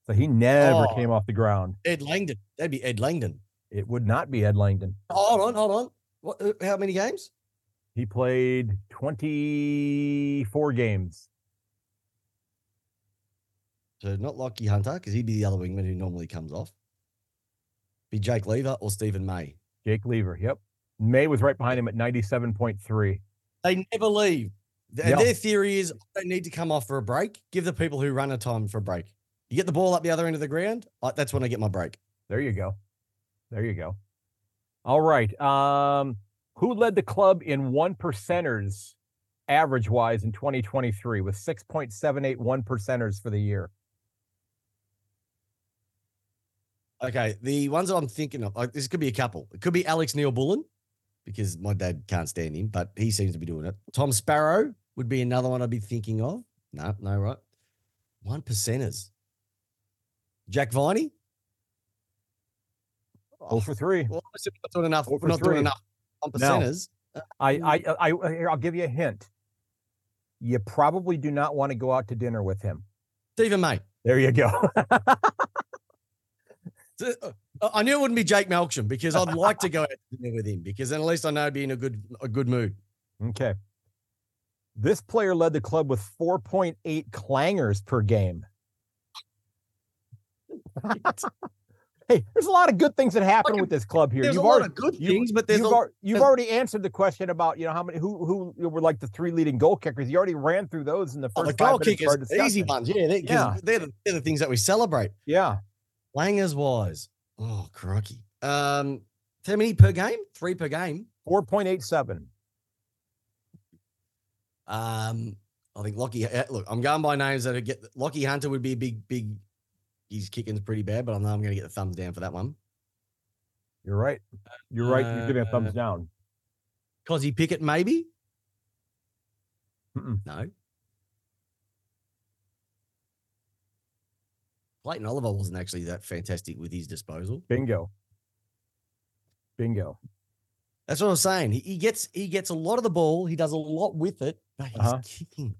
So he never Oh. came off the ground. Ed Langdon. That'd be Ed Langdon. It would not be Ed Langdon. Hold on, hold on. What? uh, How many games? He played 24 games. So not Lachie Hunter because he'd be the other wingman who normally comes off. Be Jake Lever or Stephen May. Jake Lever. Yep. May was right behind him at 97.3. They never leave. Yeah. Their theory is I don't need to come off for a break. Give the people who run a time for a break. You get the ball up the other end of the ground. That's when I get my break. There you go. There you go. All right. Um, who led the club in one percenters average wise in 2023 with 6.78 one percenters for the year? Okay, the ones that I'm thinking of, like, this could be a couple. It could be Alex Neal-Bullen because my dad can't stand him, but he seems to be doing it. Tom Sparrow would be another one I'd be thinking of. No, no, right. One percenters. Jack Viney. Oh for three. Well, obviously we're not doing enough. We're not doing enough one percenters. Uh, I, hmm. I, I, I, here, I'll give you a hint. You probably do not want to go out to dinner with him. Stephen May. There you go. Uh, I knew it wouldn't be Jake Melksham because I'd like to go out to dinner with him because then at least I know I'd be in a good a good mood. okay. This player led the club with 4.8 clangers per game. Hey, there's a lot of good things that happen Look, with this club here. There's You've a lot already, of good you- things, but there's you've, a, you've already answered the question about you know how many who who were like the three leading goal kickers. You already ran through those in the oh, first the goal minutes of our kickers, easy ones. Yeah, they, Yeah. They're, the, they're the things that we celebrate. Yeah, Langers wise, oh crikey. Um, how many per game? Three per game. four point eight seven. Um, I think Lachie. uh, Look, I'm going by names that are get. Lachie Hunter would be a big, big. His kicking's pretty bad, but I know I'm going to get the thumbs down for that one. You're right. You're right. You're giving a Uh, thumbs down. Kozzie Pickett, maybe. Mm-mm. No. Clayton Oliver wasn't actually that fantastic with his disposal. Bingo. Bingo. That's what I'm saying. He, he gets he gets a lot of the ball. He does a lot with it, but he's Uh-huh. kicking.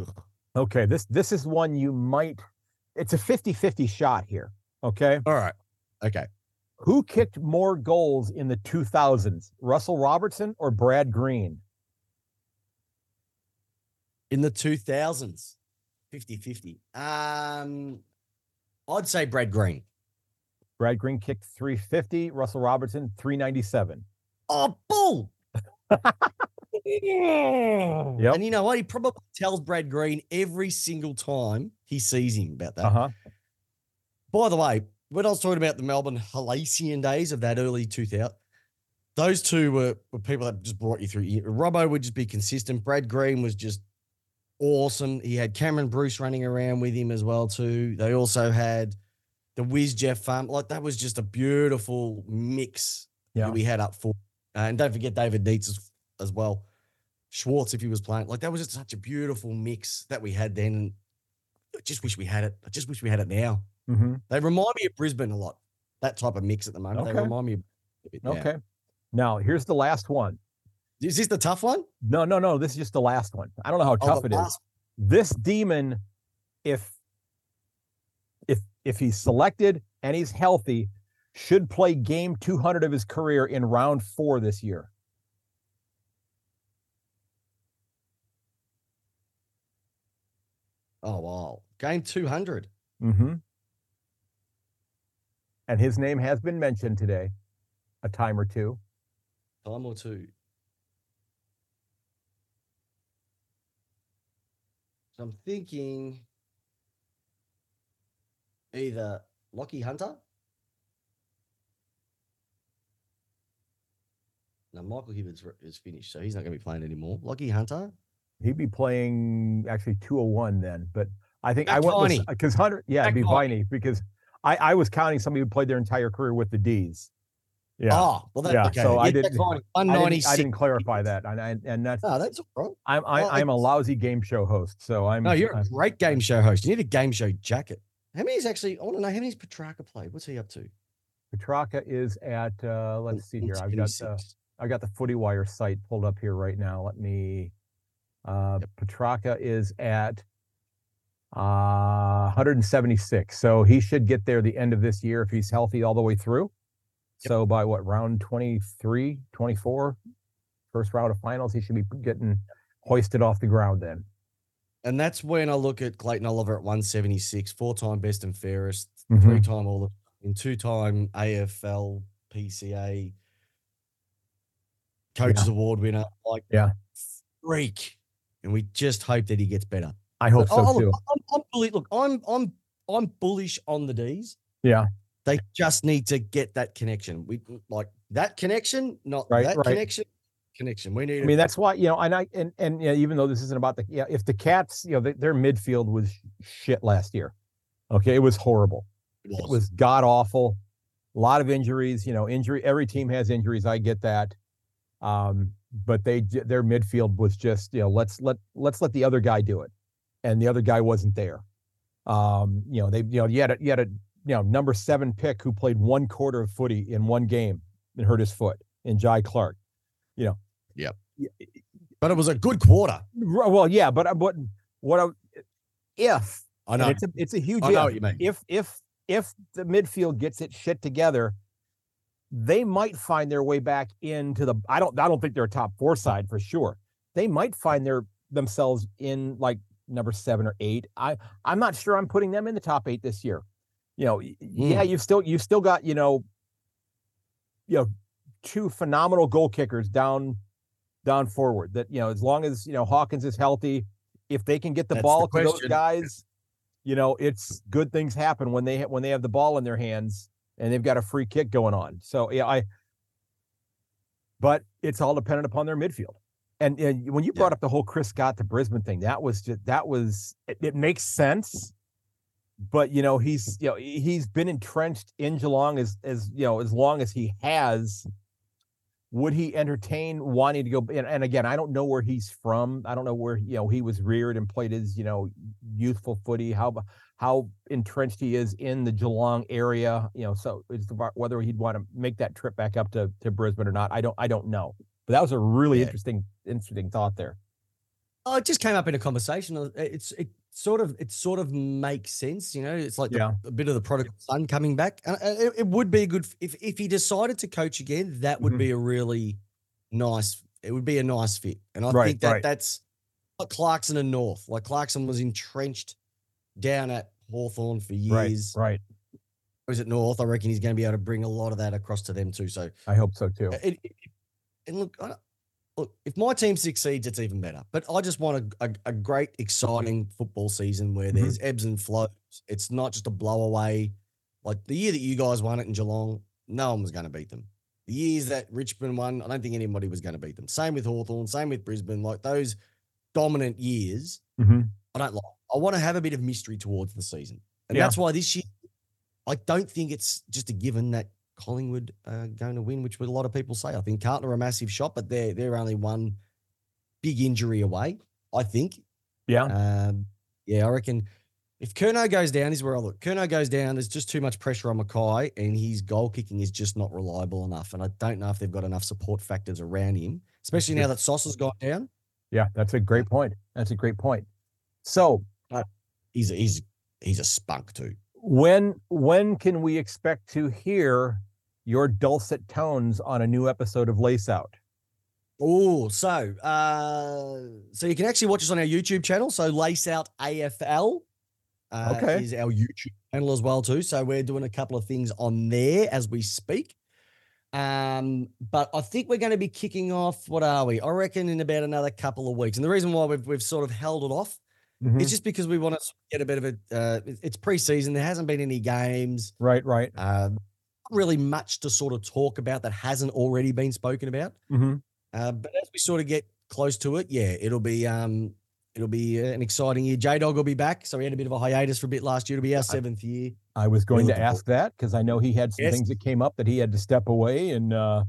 Ugh. Okay, this this is one you might. It's a 50-50 shot here. Okay, All right. Okay. who kicked more goals in the 2000s, Russell Robertson or Brad Green? In the 2000s, 50 50. Um, I'd say Brad Green. Brad Green kicked 350, Russell Robertson 397. Oh, bull. Yep. And you know what? He probably tells Brad Green every single time he sees him about that. Uh-huh. By the way, when I was talking about the Melbourne Halasian days of that early 2000, those two were, were people that just brought you through. Robbo would just be consistent. Brad Green was just awesome. He had Cameron Bruce running around with him as well too. They also had the Wiz Jeff Farm. Like that was just a beautiful mix Yeah. that we had up for. Uh, and don't forget David Neitz as, as well. Schwarz, if he was playing, like that was just such a beautiful mix that we had then. And I just wish we had it. I just wish we had it now. hmm They remind me of Brisbane a lot. That type of mix at the moment. They remind me of now. Okay. Now, here's the last one. Is this the tough one? No, no, no. This is just the last one. I don't know how Oh, tough the it is. last- This demon, if if if he's selected and he's healthy, should play game 200 of his career in round four this year. Oh wow. Game 200. Mm-hmm. And his name has been mentioned today, a time or two. Time or two. So I'm thinking either Lachie Hunter. Now Michael Hibberd r- is finished, so he's not going to be playing anymore. Lachie Hunter. He'd be playing actually 201 then, but I think I Jack went because uh, Hunter, yeah, it'd be Viney. Viney because I, I was counting somebody who played their entire career with the D's. Yeah. Oh, well, that, Yeah, okay. so I didn't- I didn't, I didn't clarify that, and and, and that's Oh, that's right. I'm I, Well, I'm a lousy game show host, so I'm No, you're a I'm- great game show host. You need a game show jacket. How many is actually? I want to know how many has Petracca played. What's he up to? Petracca is at uh let's see here. I've got 26. I got the Footy Wire site pulled up here right now. Let me. Uh, Petracca is at uh 176, so he should get there the end of this year if he's healthy all the way through. Yep. So by what round 23, 24, first round of finals, he should be getting hoisted off the ground then. And that's when I look at Clayton Oliver at 176, four time best and fairest, Mhm. three time all in two time AFL, PCA, Coaches Award winner. Like, Yeah. freak. And we just hope that he gets better. I hope But so I'll- too. I'm, I'm bullish. Look, I'm I'm I'm bullish on the D's. Yeah. They just need to get that connection. We like that connection, not Right, that right. connection. Connection. We need. I mean, that's why you know, and I and and you know, even though this isn't about the yeah, if the Cats, you know, th- their midfield was shit last year. Okay, it was horrible. it It was god awful. A lot of injuries. You know, injury. Every team has injuries. I get that. Um, but they their midfield was just you know let's let let's let the other guy do it, and the other guy wasn't there. Um, you know they you know you had a you had a you know number seven pick who played one quarter of footy in one game and hurt his foot in Jhye Clark. You know. Yep. y- but it was a good quarter. Well, yeah, but uh, but what I, if I know. it's a it's a huge I know if what you mean. if if if the midfield gets it shit together, they might find their way back into the. I don't. I don't think they're a top four side for sure. They might find their themselves in like number seven or eight. I I'm not sure. I'm putting them in the top eight this year. You know, y- yeah, hmm. you've still you've still got you know, you know, two phenomenal goal kickers down down forward. That you know, as long as you know Hawkins is healthy, if they can get the That's the ball to those guys, you know, it's good things happen when they ha- when they have the ball in their hands and they've got a free kick going on. So yeah, I. But it's all dependent upon their midfield. And, and when you Yeah. brought up the whole Chris Scott to Brisbane thing, that was just that was it, it makes sense. But you know, he's you know he's been entrenched in Geelong as as you know as long as he has. Would he entertain wanting to go? And, and again, I don't know where he's from. I don't know where you know he was reared and played his you know youthful footy. How how entrenched he is in the Geelong area. You know, so it's about whether he'd want to make that trip back up to to Brisbane or not. I don't I don't know. But that was a really Yeah. interesting interesting thought there. Oh, it just came up in a conversation. uh, It's it sort of it sort of makes sense, you know. It's like the- Yeah. a bit of the prodigal son coming back. And uh, it, it would be a good if if he decided to coach again. That would Mhm. be a really nice. It would be a nice fit, and I Right, think that right. that's like Clarkson and North. Like Clarkson was entrenched down at Hawthorn for years. Right, right. Was at North? I reckon he's going to be able to bring a lot of that across to them too. So I hope so too. it, it- and look, look, if my team succeeds, it's even better. But I just want a, a, a great, exciting football season where Mhm. there's ebbs and flows. It's not just a blow away. Like the year that you guys won it in Geelong, no one was going to beat them. The years that Richmond won, I don't think anybody was going to beat them. Same with Hawthorn, same with Brisbane. Like those dominant years, Mhm. I don't like. I want to have a bit of mystery towards the season. And Yeah. that's why this year, I don't think it's just a given that Collingwood are going to win, which what a lot of people say. I think Carlton are a massive shot, but they're they're only one big injury away. I think. Yeah. Um, yeah, I reckon if Curnow goes down, is where I look. Curnow goes down, there's just too much pressure on McKay, and his goal kicking is just not reliable enough. And I don't know if they've got enough support factors around him, especially now that Sauce has gone down. Yeah, that's a great point. That's a great point. So He's a, he's he's a spunk too. when when can we expect to hear your dulcet tones on a new episode of Lace Out? Oh, so uh, so you can actually watch us on our YouTube channel. So Lace Out AFL uh, Okay. is our YouTube channel as well too. So we're doing a couple of things on there as we speak. Um, but I think we're going to be kicking off. What are we? I reckon in about another couple of weeks. And the reason why we've we've sort of held it off Mhm. is just because we want to get a bit of a. Uh, it- it's preseason. There hasn't been any games. Right, right. Um, really much to sort of talk about that hasn't already been spoken about. Mhm. Uh, but as we sort of get close to it, yeah, it'll be um, it'll be uh, an exciting year. J Dog will be back, so we had a bit of a hiatus for a bit last year. It'll be our seventh year. I was going to ask that because I know he had some Yes. things that came up that he had to step away, and uh,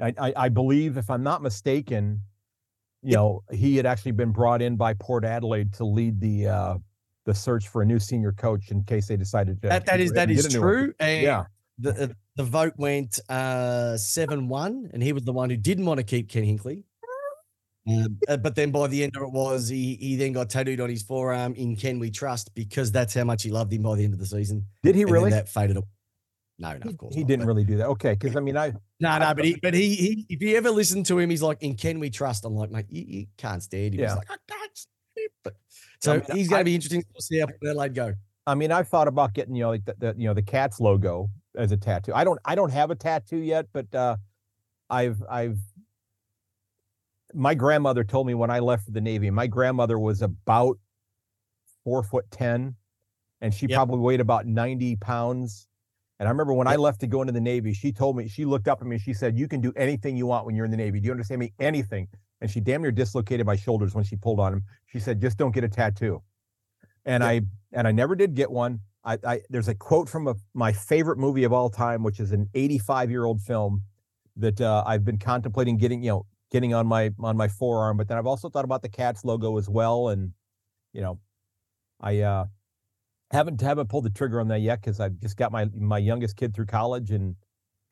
I, I, I believe, if I'm not mistaken, you know, he had actually been brought in by Port Adelaide to lead the uh, the search for a new senior coach in case they decided to. That that is that is get a new one. true. And Yeah, the uh, the vote went uh, seven one, and he was the one who didn't want to keep Ken Hinkley. Um, uh, but then by the end of it was he he then got tattooed on his forearm in Ken We Trust because that's how much he loved him by the end of the season. Did he And really? that faded away. No, no, he, of course he not, didn't but- really do that. Okay, because I mean, I No, no, but he, but he, he, if you ever listen to him, he's like, "In Can We Trust?" I'm like, mate, you, you can't stand him. Yeah. He's like, I can't stand him. So mean, he's going I- to be interesting to see how Adelaide go. I mean, I've thought about getting you know like the, the you know the Cats logo as a tattoo. I don't I don't have a tattoo yet, but uh, I've I've my grandmother told me when I left for the Navy. My grandmother was about four foot ten, and she Yep. probably weighed about ninety pounds. And I remember when I left to go into the Navy, she told me she looked up at me. She said, "You can do anything you want when you're in the Navy. Do you understand me? Anything." And she damn near dislocated my shoulders when she pulled on him. She said, "Just don't get a tattoo." And I and I never did get one. I, I there's a quote from a, my favorite movie of all time, which is an 85 year old film that uh, I've been contemplating getting, you know, getting on my on my forearm. But then I've also thought about the Cats logo as well, and you know, I uh, haven't haven't pulled the trigger on that yet because I've just got my my youngest kid through college and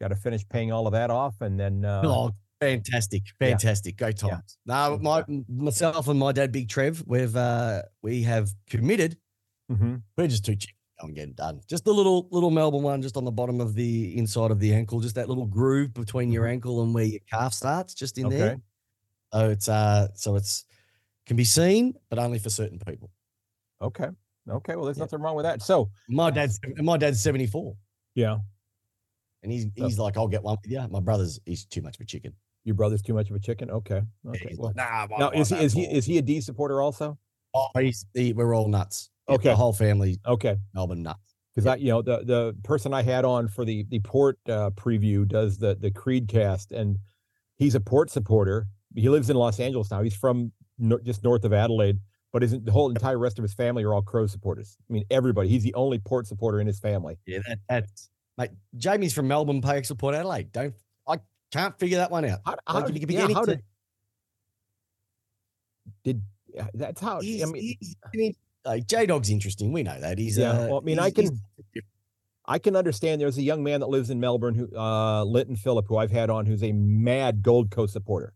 got to finish paying all of that off, and then uh, oh, fantastic, fantastic, great times. No, my myself and my dad, Big Trev, we've uh, we have committed. mhm. We're just too cheap. To go and get it done. Just the little little Melbourne one, just on the bottom of the inside of the ankle, just that little groove between your ankle and where your calf starts, just in there. Okay. So it's uh, so it's can be seen, but only for certain people. okay, okay. Well, there's Yeah. nothing wrong with that. So My dad's my dad's seventy four. yeah, And he's So- he's like, I'll get one with you. My brother's he's too much of a chicken. your brother's too much of a chicken. Okay, okay. he's Well, like, nah, now is he is he is he a D supporter also? Oh, he's he, we're all nuts. Yeah, Okay. the whole family Okay. Melbourne nuts. because I, you know, the the person I had on for the the port uh, preview does the the Creed cast, and he's a port supporter. He lives in Los Angeles now. He's from no, just north of Adelaide, but his the whole entire rest of his family are all Crow supporters. I mean, everybody. He's the only port supporter in his family. Yeah, that that's mate. Jamie's from Melbourne, pay extra Port Adelaide. Don't I can't figure that one out. How, Like, how, could yeah, how did did yeah, that's how He's, I mean he's, I mean, like J Dog's interesting. We know that he's. Yeah, uh, well, I mean, I can- I can understand there's a young man that lives in Melbourne who uh Linton Phillip, who I've had on, who's a mad Gold Coast supporter.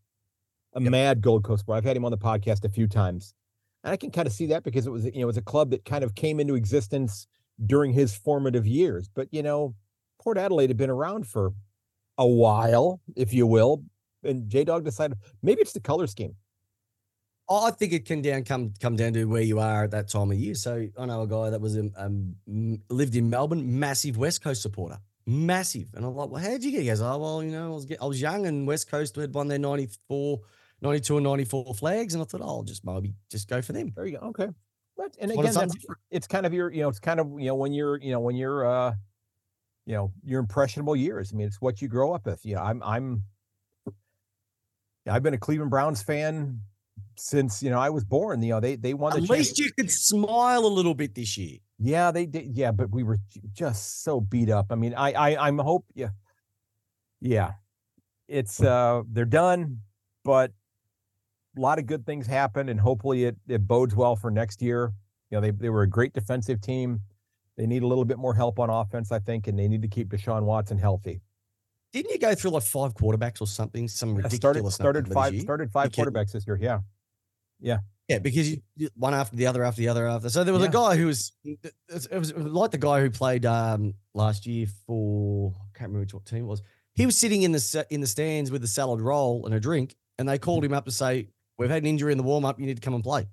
A Yep. mad Gold Coast supporter. I've had him on the podcast a few times. And I can kind of see that because it was, you know, it was a club that kind of came into existence during his formative years. But you know, Port Adelaide had been around for a while, if you will. And J Dog decided maybe it's the color scheme. I think it can down come come down to where you are at that time of year. So I know a guy that was um, um lived in Melbourne, massive West Coast supporter, massive. And I'm like, well, how did you get? He goes, oh well, you know, I was get, I was young and West Coast had won their 94, 92 and 94 flags, and I thought, oh, I'll just maybe just go for them. There you go. Okay. But and again, that's, it's kind of your, you know, it's kind of, you know, when you're, you know, when you're, uh, you know, your impressionable years. I mean, it's what you grow up with. You know, I'm, I'm, yeah, I've been a Cleveland Browns fan since, you know, I was born. You know, they, they won the At least you could smile a little bit this year. Yeah, they did. Yeah, but we were just so beat up. I mean, I, I, I'm hope. Yeah, yeah, it's uh, they're done, but a lot of good things happen, and hopefully it it bodes well for next year. You know, they they were a great defensive team. They need a little bit more help on offense, I think, and they need to keep Deshaun Watson healthy. Didn't you go through like five quarterbacks or something? Some Yeah, ridiculous started started five started five quarterbacks this year. Yeah, Yeah, Yeah, because you, you- one after the other after the other after. So there was Yeah. a guy who was it was, it was like the guy who played um last year for I can't remember which what team it was. He was sitting in the in the stands with a salad roll and a drink, and they called him up to say, "We've had an injury in the warm up. You need to come and play."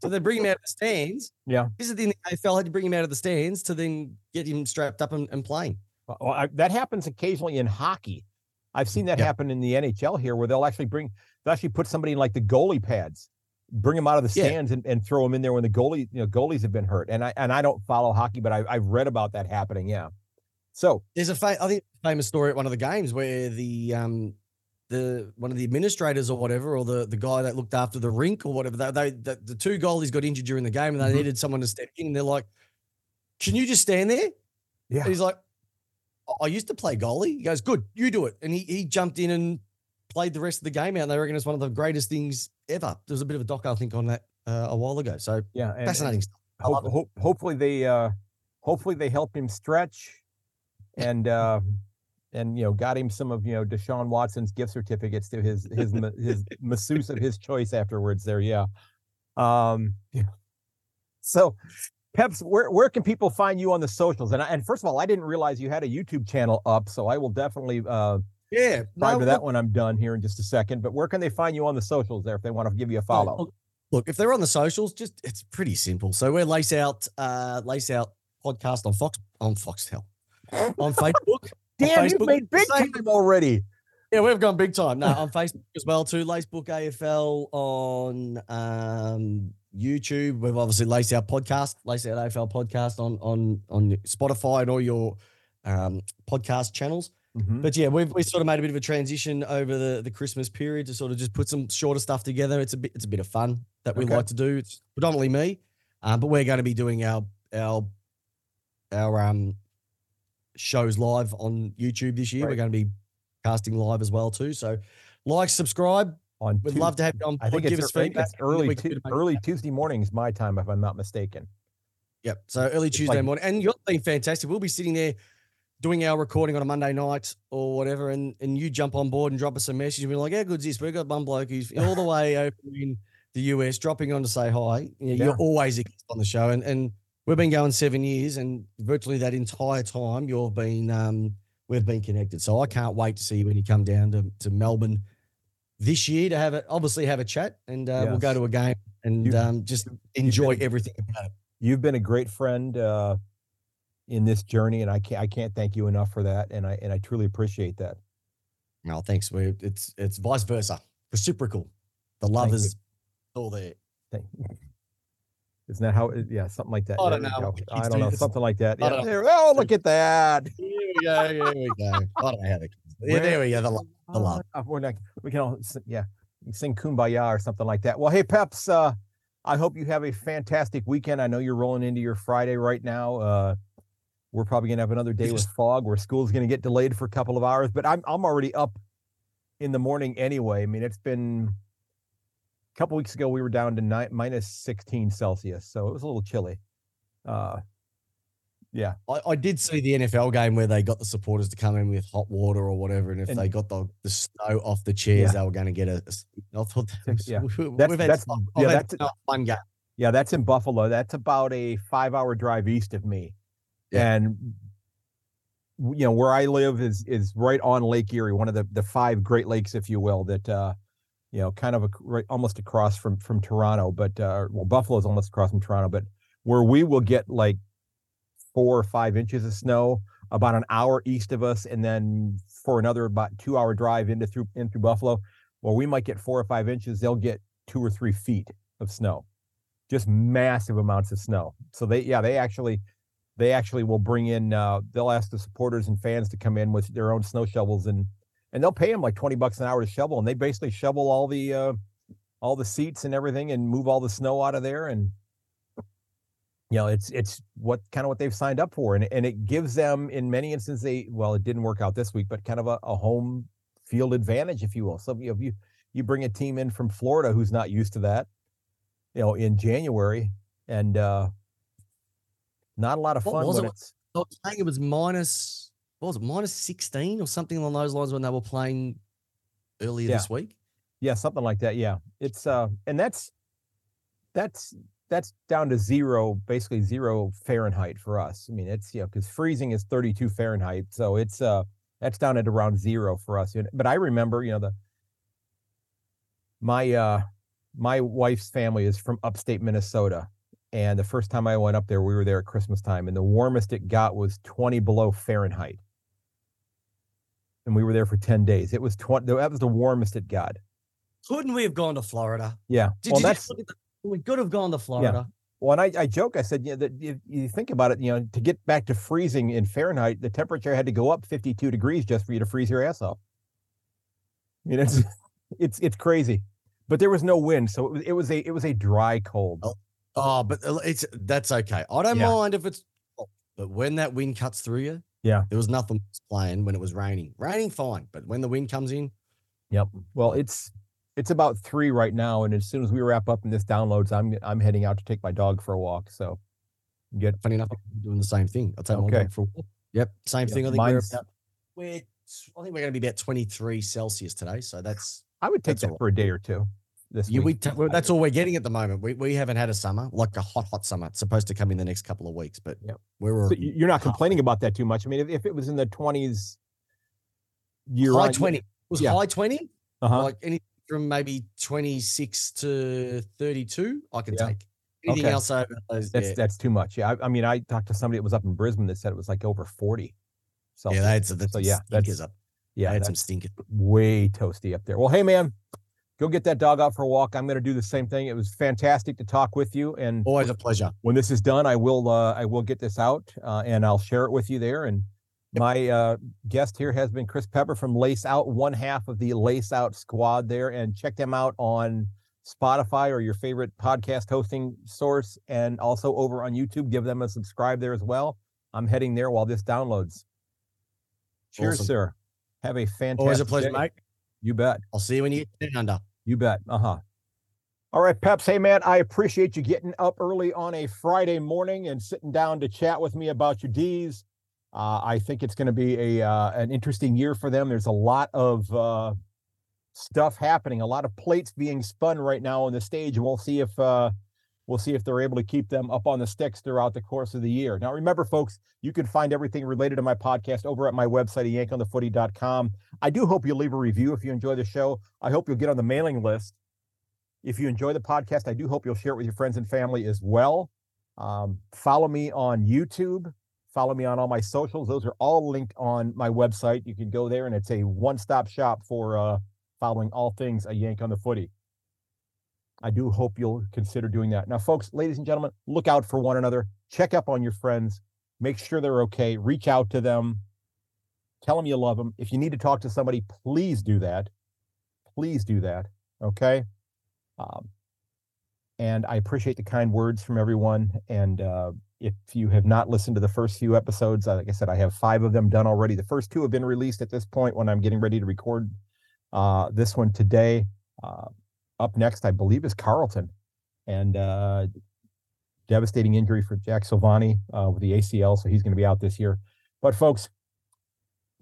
so they bring him out of the stands. Yeah. this is the thing that AFL had to bring him out of the stands to then get him strapped up and, and playing. Well, I, that happens occasionally in hockey. I've seen that Yeah. happen in the NHL here, where they'll actually bring, they'll actually put somebody in like the goalie pads, bring him out of the Yeah. stands, and, and throw him in there when the goalie, you know, goalies have been hurt. And I and I don't follow hockey, but I, I've read about that happening. Yeah. So There's a I think famous story at one of the games where the um the one of the administrators or whatever, or the the guy that looked after the rink or whatever, they, they the, the two goalies got injured during the game and they Mhm. needed someone to step in. And they're like, "Can you just stand there?" yeah, And he's like, "I- "I used to play goalie." He goes, "Good, you do it." And he he jumped in and played the rest of the game out. And they reckon it's one of the greatest things ever. There was a bit of a doc I think on that uh, a while ago. So yeah, and, and fascinating stuff. Hope, hope, hopefully they, uh, hopefully they help him stretch, and uh, and you know got him some of you know Deshaun Watson's gift certificates to his his his masseuse of his choice afterwards. There, yeah. Um, yeah. So, Peps, where where can people find you on the socials? And I, and first of all, I didn't realize you had a YouTube channel up, so I will definitely uh yeah subscribe to that one, I'm done here in just a second. But where can they find you on the socials there if they want to give you a follow? Look, if they're on the socials, just it's pretty simple. So we're lace out uh lace out podcast on Fox on Foxtel on Facebook. Damn, on Facebook, made big time already. Yeah, we've gone big time. No, on Facebook as well too. Lacebook AFL on um, YouTube. We've obviously laced our podcast, laced out AFL podcast on on on Spotify and all your um, podcast channels. Mhm. But yeah, we've we sort of made a bit of a transition over the, the Christmas period to sort of just put some shorter stuff together. It's a bit it's a bit of fun that we Okay. like to do. It's predominantly me, um, but we're going to be doing our our our um shows live on YouTube this year. We're going to be casting live as well too. So like, subscribe. On We'd Tues- love to have you on. I think give it's, us feedback. it's early Tu- early Tuesday mornings my time if I'm not mistaken. Yep. So early It's Tuesday like- morning, and you're being fantastic. We'll be sitting there doing our recording on a Monday night or whatever, and and you jump on board and drop us a message and be like, "How good's this? We've got one bloke who's all the way over in the US, dropping on to say hi. You know, Yeah. You're always a guest on the show, and and we've been going seven years, and virtually that entire time you've been um we've been connected. So I can't wait to see you when you come down to to Melbourne this year to have it obviously have a chat and uh, we'll go to a game and You- um, just enjoy been- everything about it. You've been a great friend uh, in this journey, and I can't I can't thank you enough for that, and I and I truly appreciate that. No, thanks. We it's it's vice versa, reciprocal. The love Thank is all there. Thank- Isn't that how? it- Yeah, something like that. I don't know. I do don't know, this. something like that. Yeah. there- oh, look at that. Here we go. Here we go. I don't know how to. Yeah, there we go. The love. The love. Uh, we're not, we can all, yeah, sing Kumbaya or something like that. Well, hey, Peps, uh, I hope you have a fantastic weekend. I know you're rolling into your Friday right now. Uh, we're probably gonna have another day with fog where school's gonna get delayed for a couple of hours, but I'm I'm already up in the morning anyway. I mean, it's been a couple weeks ago we were down to nine, minus 16 Celsius, so it was a little chilly. Uh, yeah, I, I did see the NFL game where they got the supporters to come in with hot water or whatever, and if And- they got the, the snow off the chairs, Yeah. they were going to get a. I thought that was, Yeah. That's- we've had that's- fun- yeah, that's- a fun game. Yeah, that's in Buffalo. That's about a five hour drive east of me. Yeah. And you know, where I live is is right on Lake Erie, one of the the five Great Lakes, if you will, that uh, you know, kind of a, right, almost across from from Toronto, but uh well, Buffalo's almost across from Toronto, but where we will get like four or five inches of snow about an hour east of us, and then for another about two hour drive into through in through Buffalo, well, we might get four or five inches, they'll get two or three feet of snow just massive amounts of snow. So they, yeah, they actually, they actually will bring in. Uh, they'll ask the supporters and fans to come in with their own snow shovels and and they'll pay them like twenty bucks an hour to shovel, and they basically shovel all the uh, all the seats and everything and move all the snow out of there. And you know, it's it's what kind of what they've signed up for, and and it gives them in many instances they well, it didn't work out this week, but kind of a, a home field advantage, if you will. So you you you bring a team in from Florida who's not used to that you know, in January, and uh not a lot of What fun. was it? it's I was saying it was minus, what was it, minus 16 or something along those lines when they were playing earlier Yeah. this week? yeah, something like that. Yeah, it's uh, and that's that's that's down to zero, basically zero Fahrenheit for us. I mean, it's you know, because freezing is 32 Fahrenheit, so it's uh, that's down at around zero for us. But I remember, you know, the my uh, my wife's family is from upstate Minnesota. And the first time I went up there, we were there at Christmas time, and the warmest it got was 20 below Fahrenheit. And we were there for 10 days. It was 20, that was the warmest it got. Couldn't we have gone to Florida? Yeah. Did well, you that's just look at the, we could have gone to Florida. Yeah. well, and I, I joke. I said, you know, that if you think about it, you know, to get back to freezing in Fahrenheit, the temperature had to go up 52 degrees just for you to freeze your ass off. I mean, it's it's it's crazy, but there was no wind, so it was it was a it was a dry cold. Oh, Oh, but uh, it's that's okay. I don't Yeah. mind if it's, but when that wind cuts through you, Yeah. there was nothing playing when it was raining. Raining fine, but when the wind comes in, Yep. Well, it's it's about three right now, and as soon as we wrap up and this downloads, I'm I'm heading out to take my dog for a walk. So get funny enough, I'm doing the same thing. I'll take my dog for a walk. Yep, same Yeah, thing. I think we're about we're I think we're going to be about 23 Celsius today. So that's I would take That's that all right. for a day or two. This yeah, we t- that's all we're getting at the moment. We, we haven't had a summer like a hot, hot summer. It's supposed to come in the next couple of weeks, but Yep. we're So you're not complaining about that too much. I mean, if, if it was in the 20s, year high on- 20. It was yeah. high 20, Uh-huh. like anything from maybe 26 to 32, I can Yeah. take. Anything Okay. else over those, That's yeah. that's too much. Yeah, I, I mean, I talked to somebody that was up in Brisbane that said it was like over 40. yeah, had that's so yeah, that's up. yeah, that's some stinkers. way toasty up there. Well, hey man, go get that dog out for a walk. I'm going to do the same thing. It was fantastic to talk with you, and Always a pleasure. when this is done, I will uh, I will get this out uh, and I'll share it with you there. And my uh, guest here has been Chris Pepper from Lace Out, one half of the Lace Out squad there, and check them out on Spotify or your favorite podcast hosting source, and also over on YouTube. Give them a subscribe there as well. I'm heading there while this downloads. Cheers, Awesome. sir. Have a fantastic. Always a pleasure, day. mate. You bet. I'll see you when you get down under. You bet. Uh huh. All right, Peps. Hey, man, I appreciate you getting up early on a Friday morning and sitting down to chat with me about your D's. Uh, I think it's going to be a uh, an interesting year for them. There's a lot of uh, stuff happening, a lot of plates being spun right now on the stage, and we'll see if uh, we'll see if they're able to keep them up on the sticks throughout the course of the year. Now, remember, folks, you can find everything related to my podcast over at my website, yankonthefooty.com. I do hope you'll leave a review if you enjoy the show. I hope you'll get on the mailing list. If you enjoy the podcast, I do hope you'll share it with your friends and family as well. Um, follow me on YouTube. Follow me on all my socials. Those are all linked on my website. You can go there, and it's a one-stop shop for uh, following all things a Yank on the Footy. I do hope you'll consider doing that. Now, folks, ladies and gentlemen, look out for one another. Check up on your friends. Make sure they're okay. Reach out to them. Tell them you love them. If you need to talk to somebody, please do that. Please do that. Okay. Um, and I appreciate the kind words from everyone. And uh, if you have not listened to the first few episodes, uh, like I said, I have five of them done already. The first two have been released at this point when I'm getting ready to record uh, this one today. Uh, up next, I believe, is Carlton. And uh, devastating injury for Jack Silvagni uh, with the ACL. So he's going to be out this year. But, folks,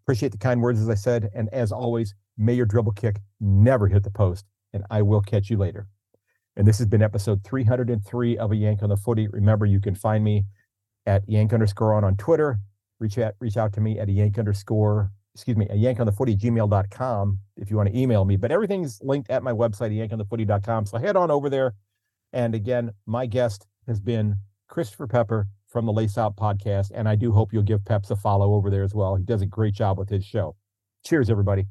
appreciate the kind words, as I said. And as always, may your dribble kick never hit the post. And I will catch you later. And this has been episode 303 of A Yank on the Footy. Remember, you can find me at yank underscore on on Twitter. Reach out, reach out to me at a yank underscore, excuse me, a yank on the footy gmail.com if you want to email me. But everything's linked at my website, yankonthefooty.com. So head on over there. And again, my guest has been Christopher Pepper from the Lace Out podcast. And I do hope you'll give Peps a follow over there as well. He does a great job with his show. Cheers, everybody.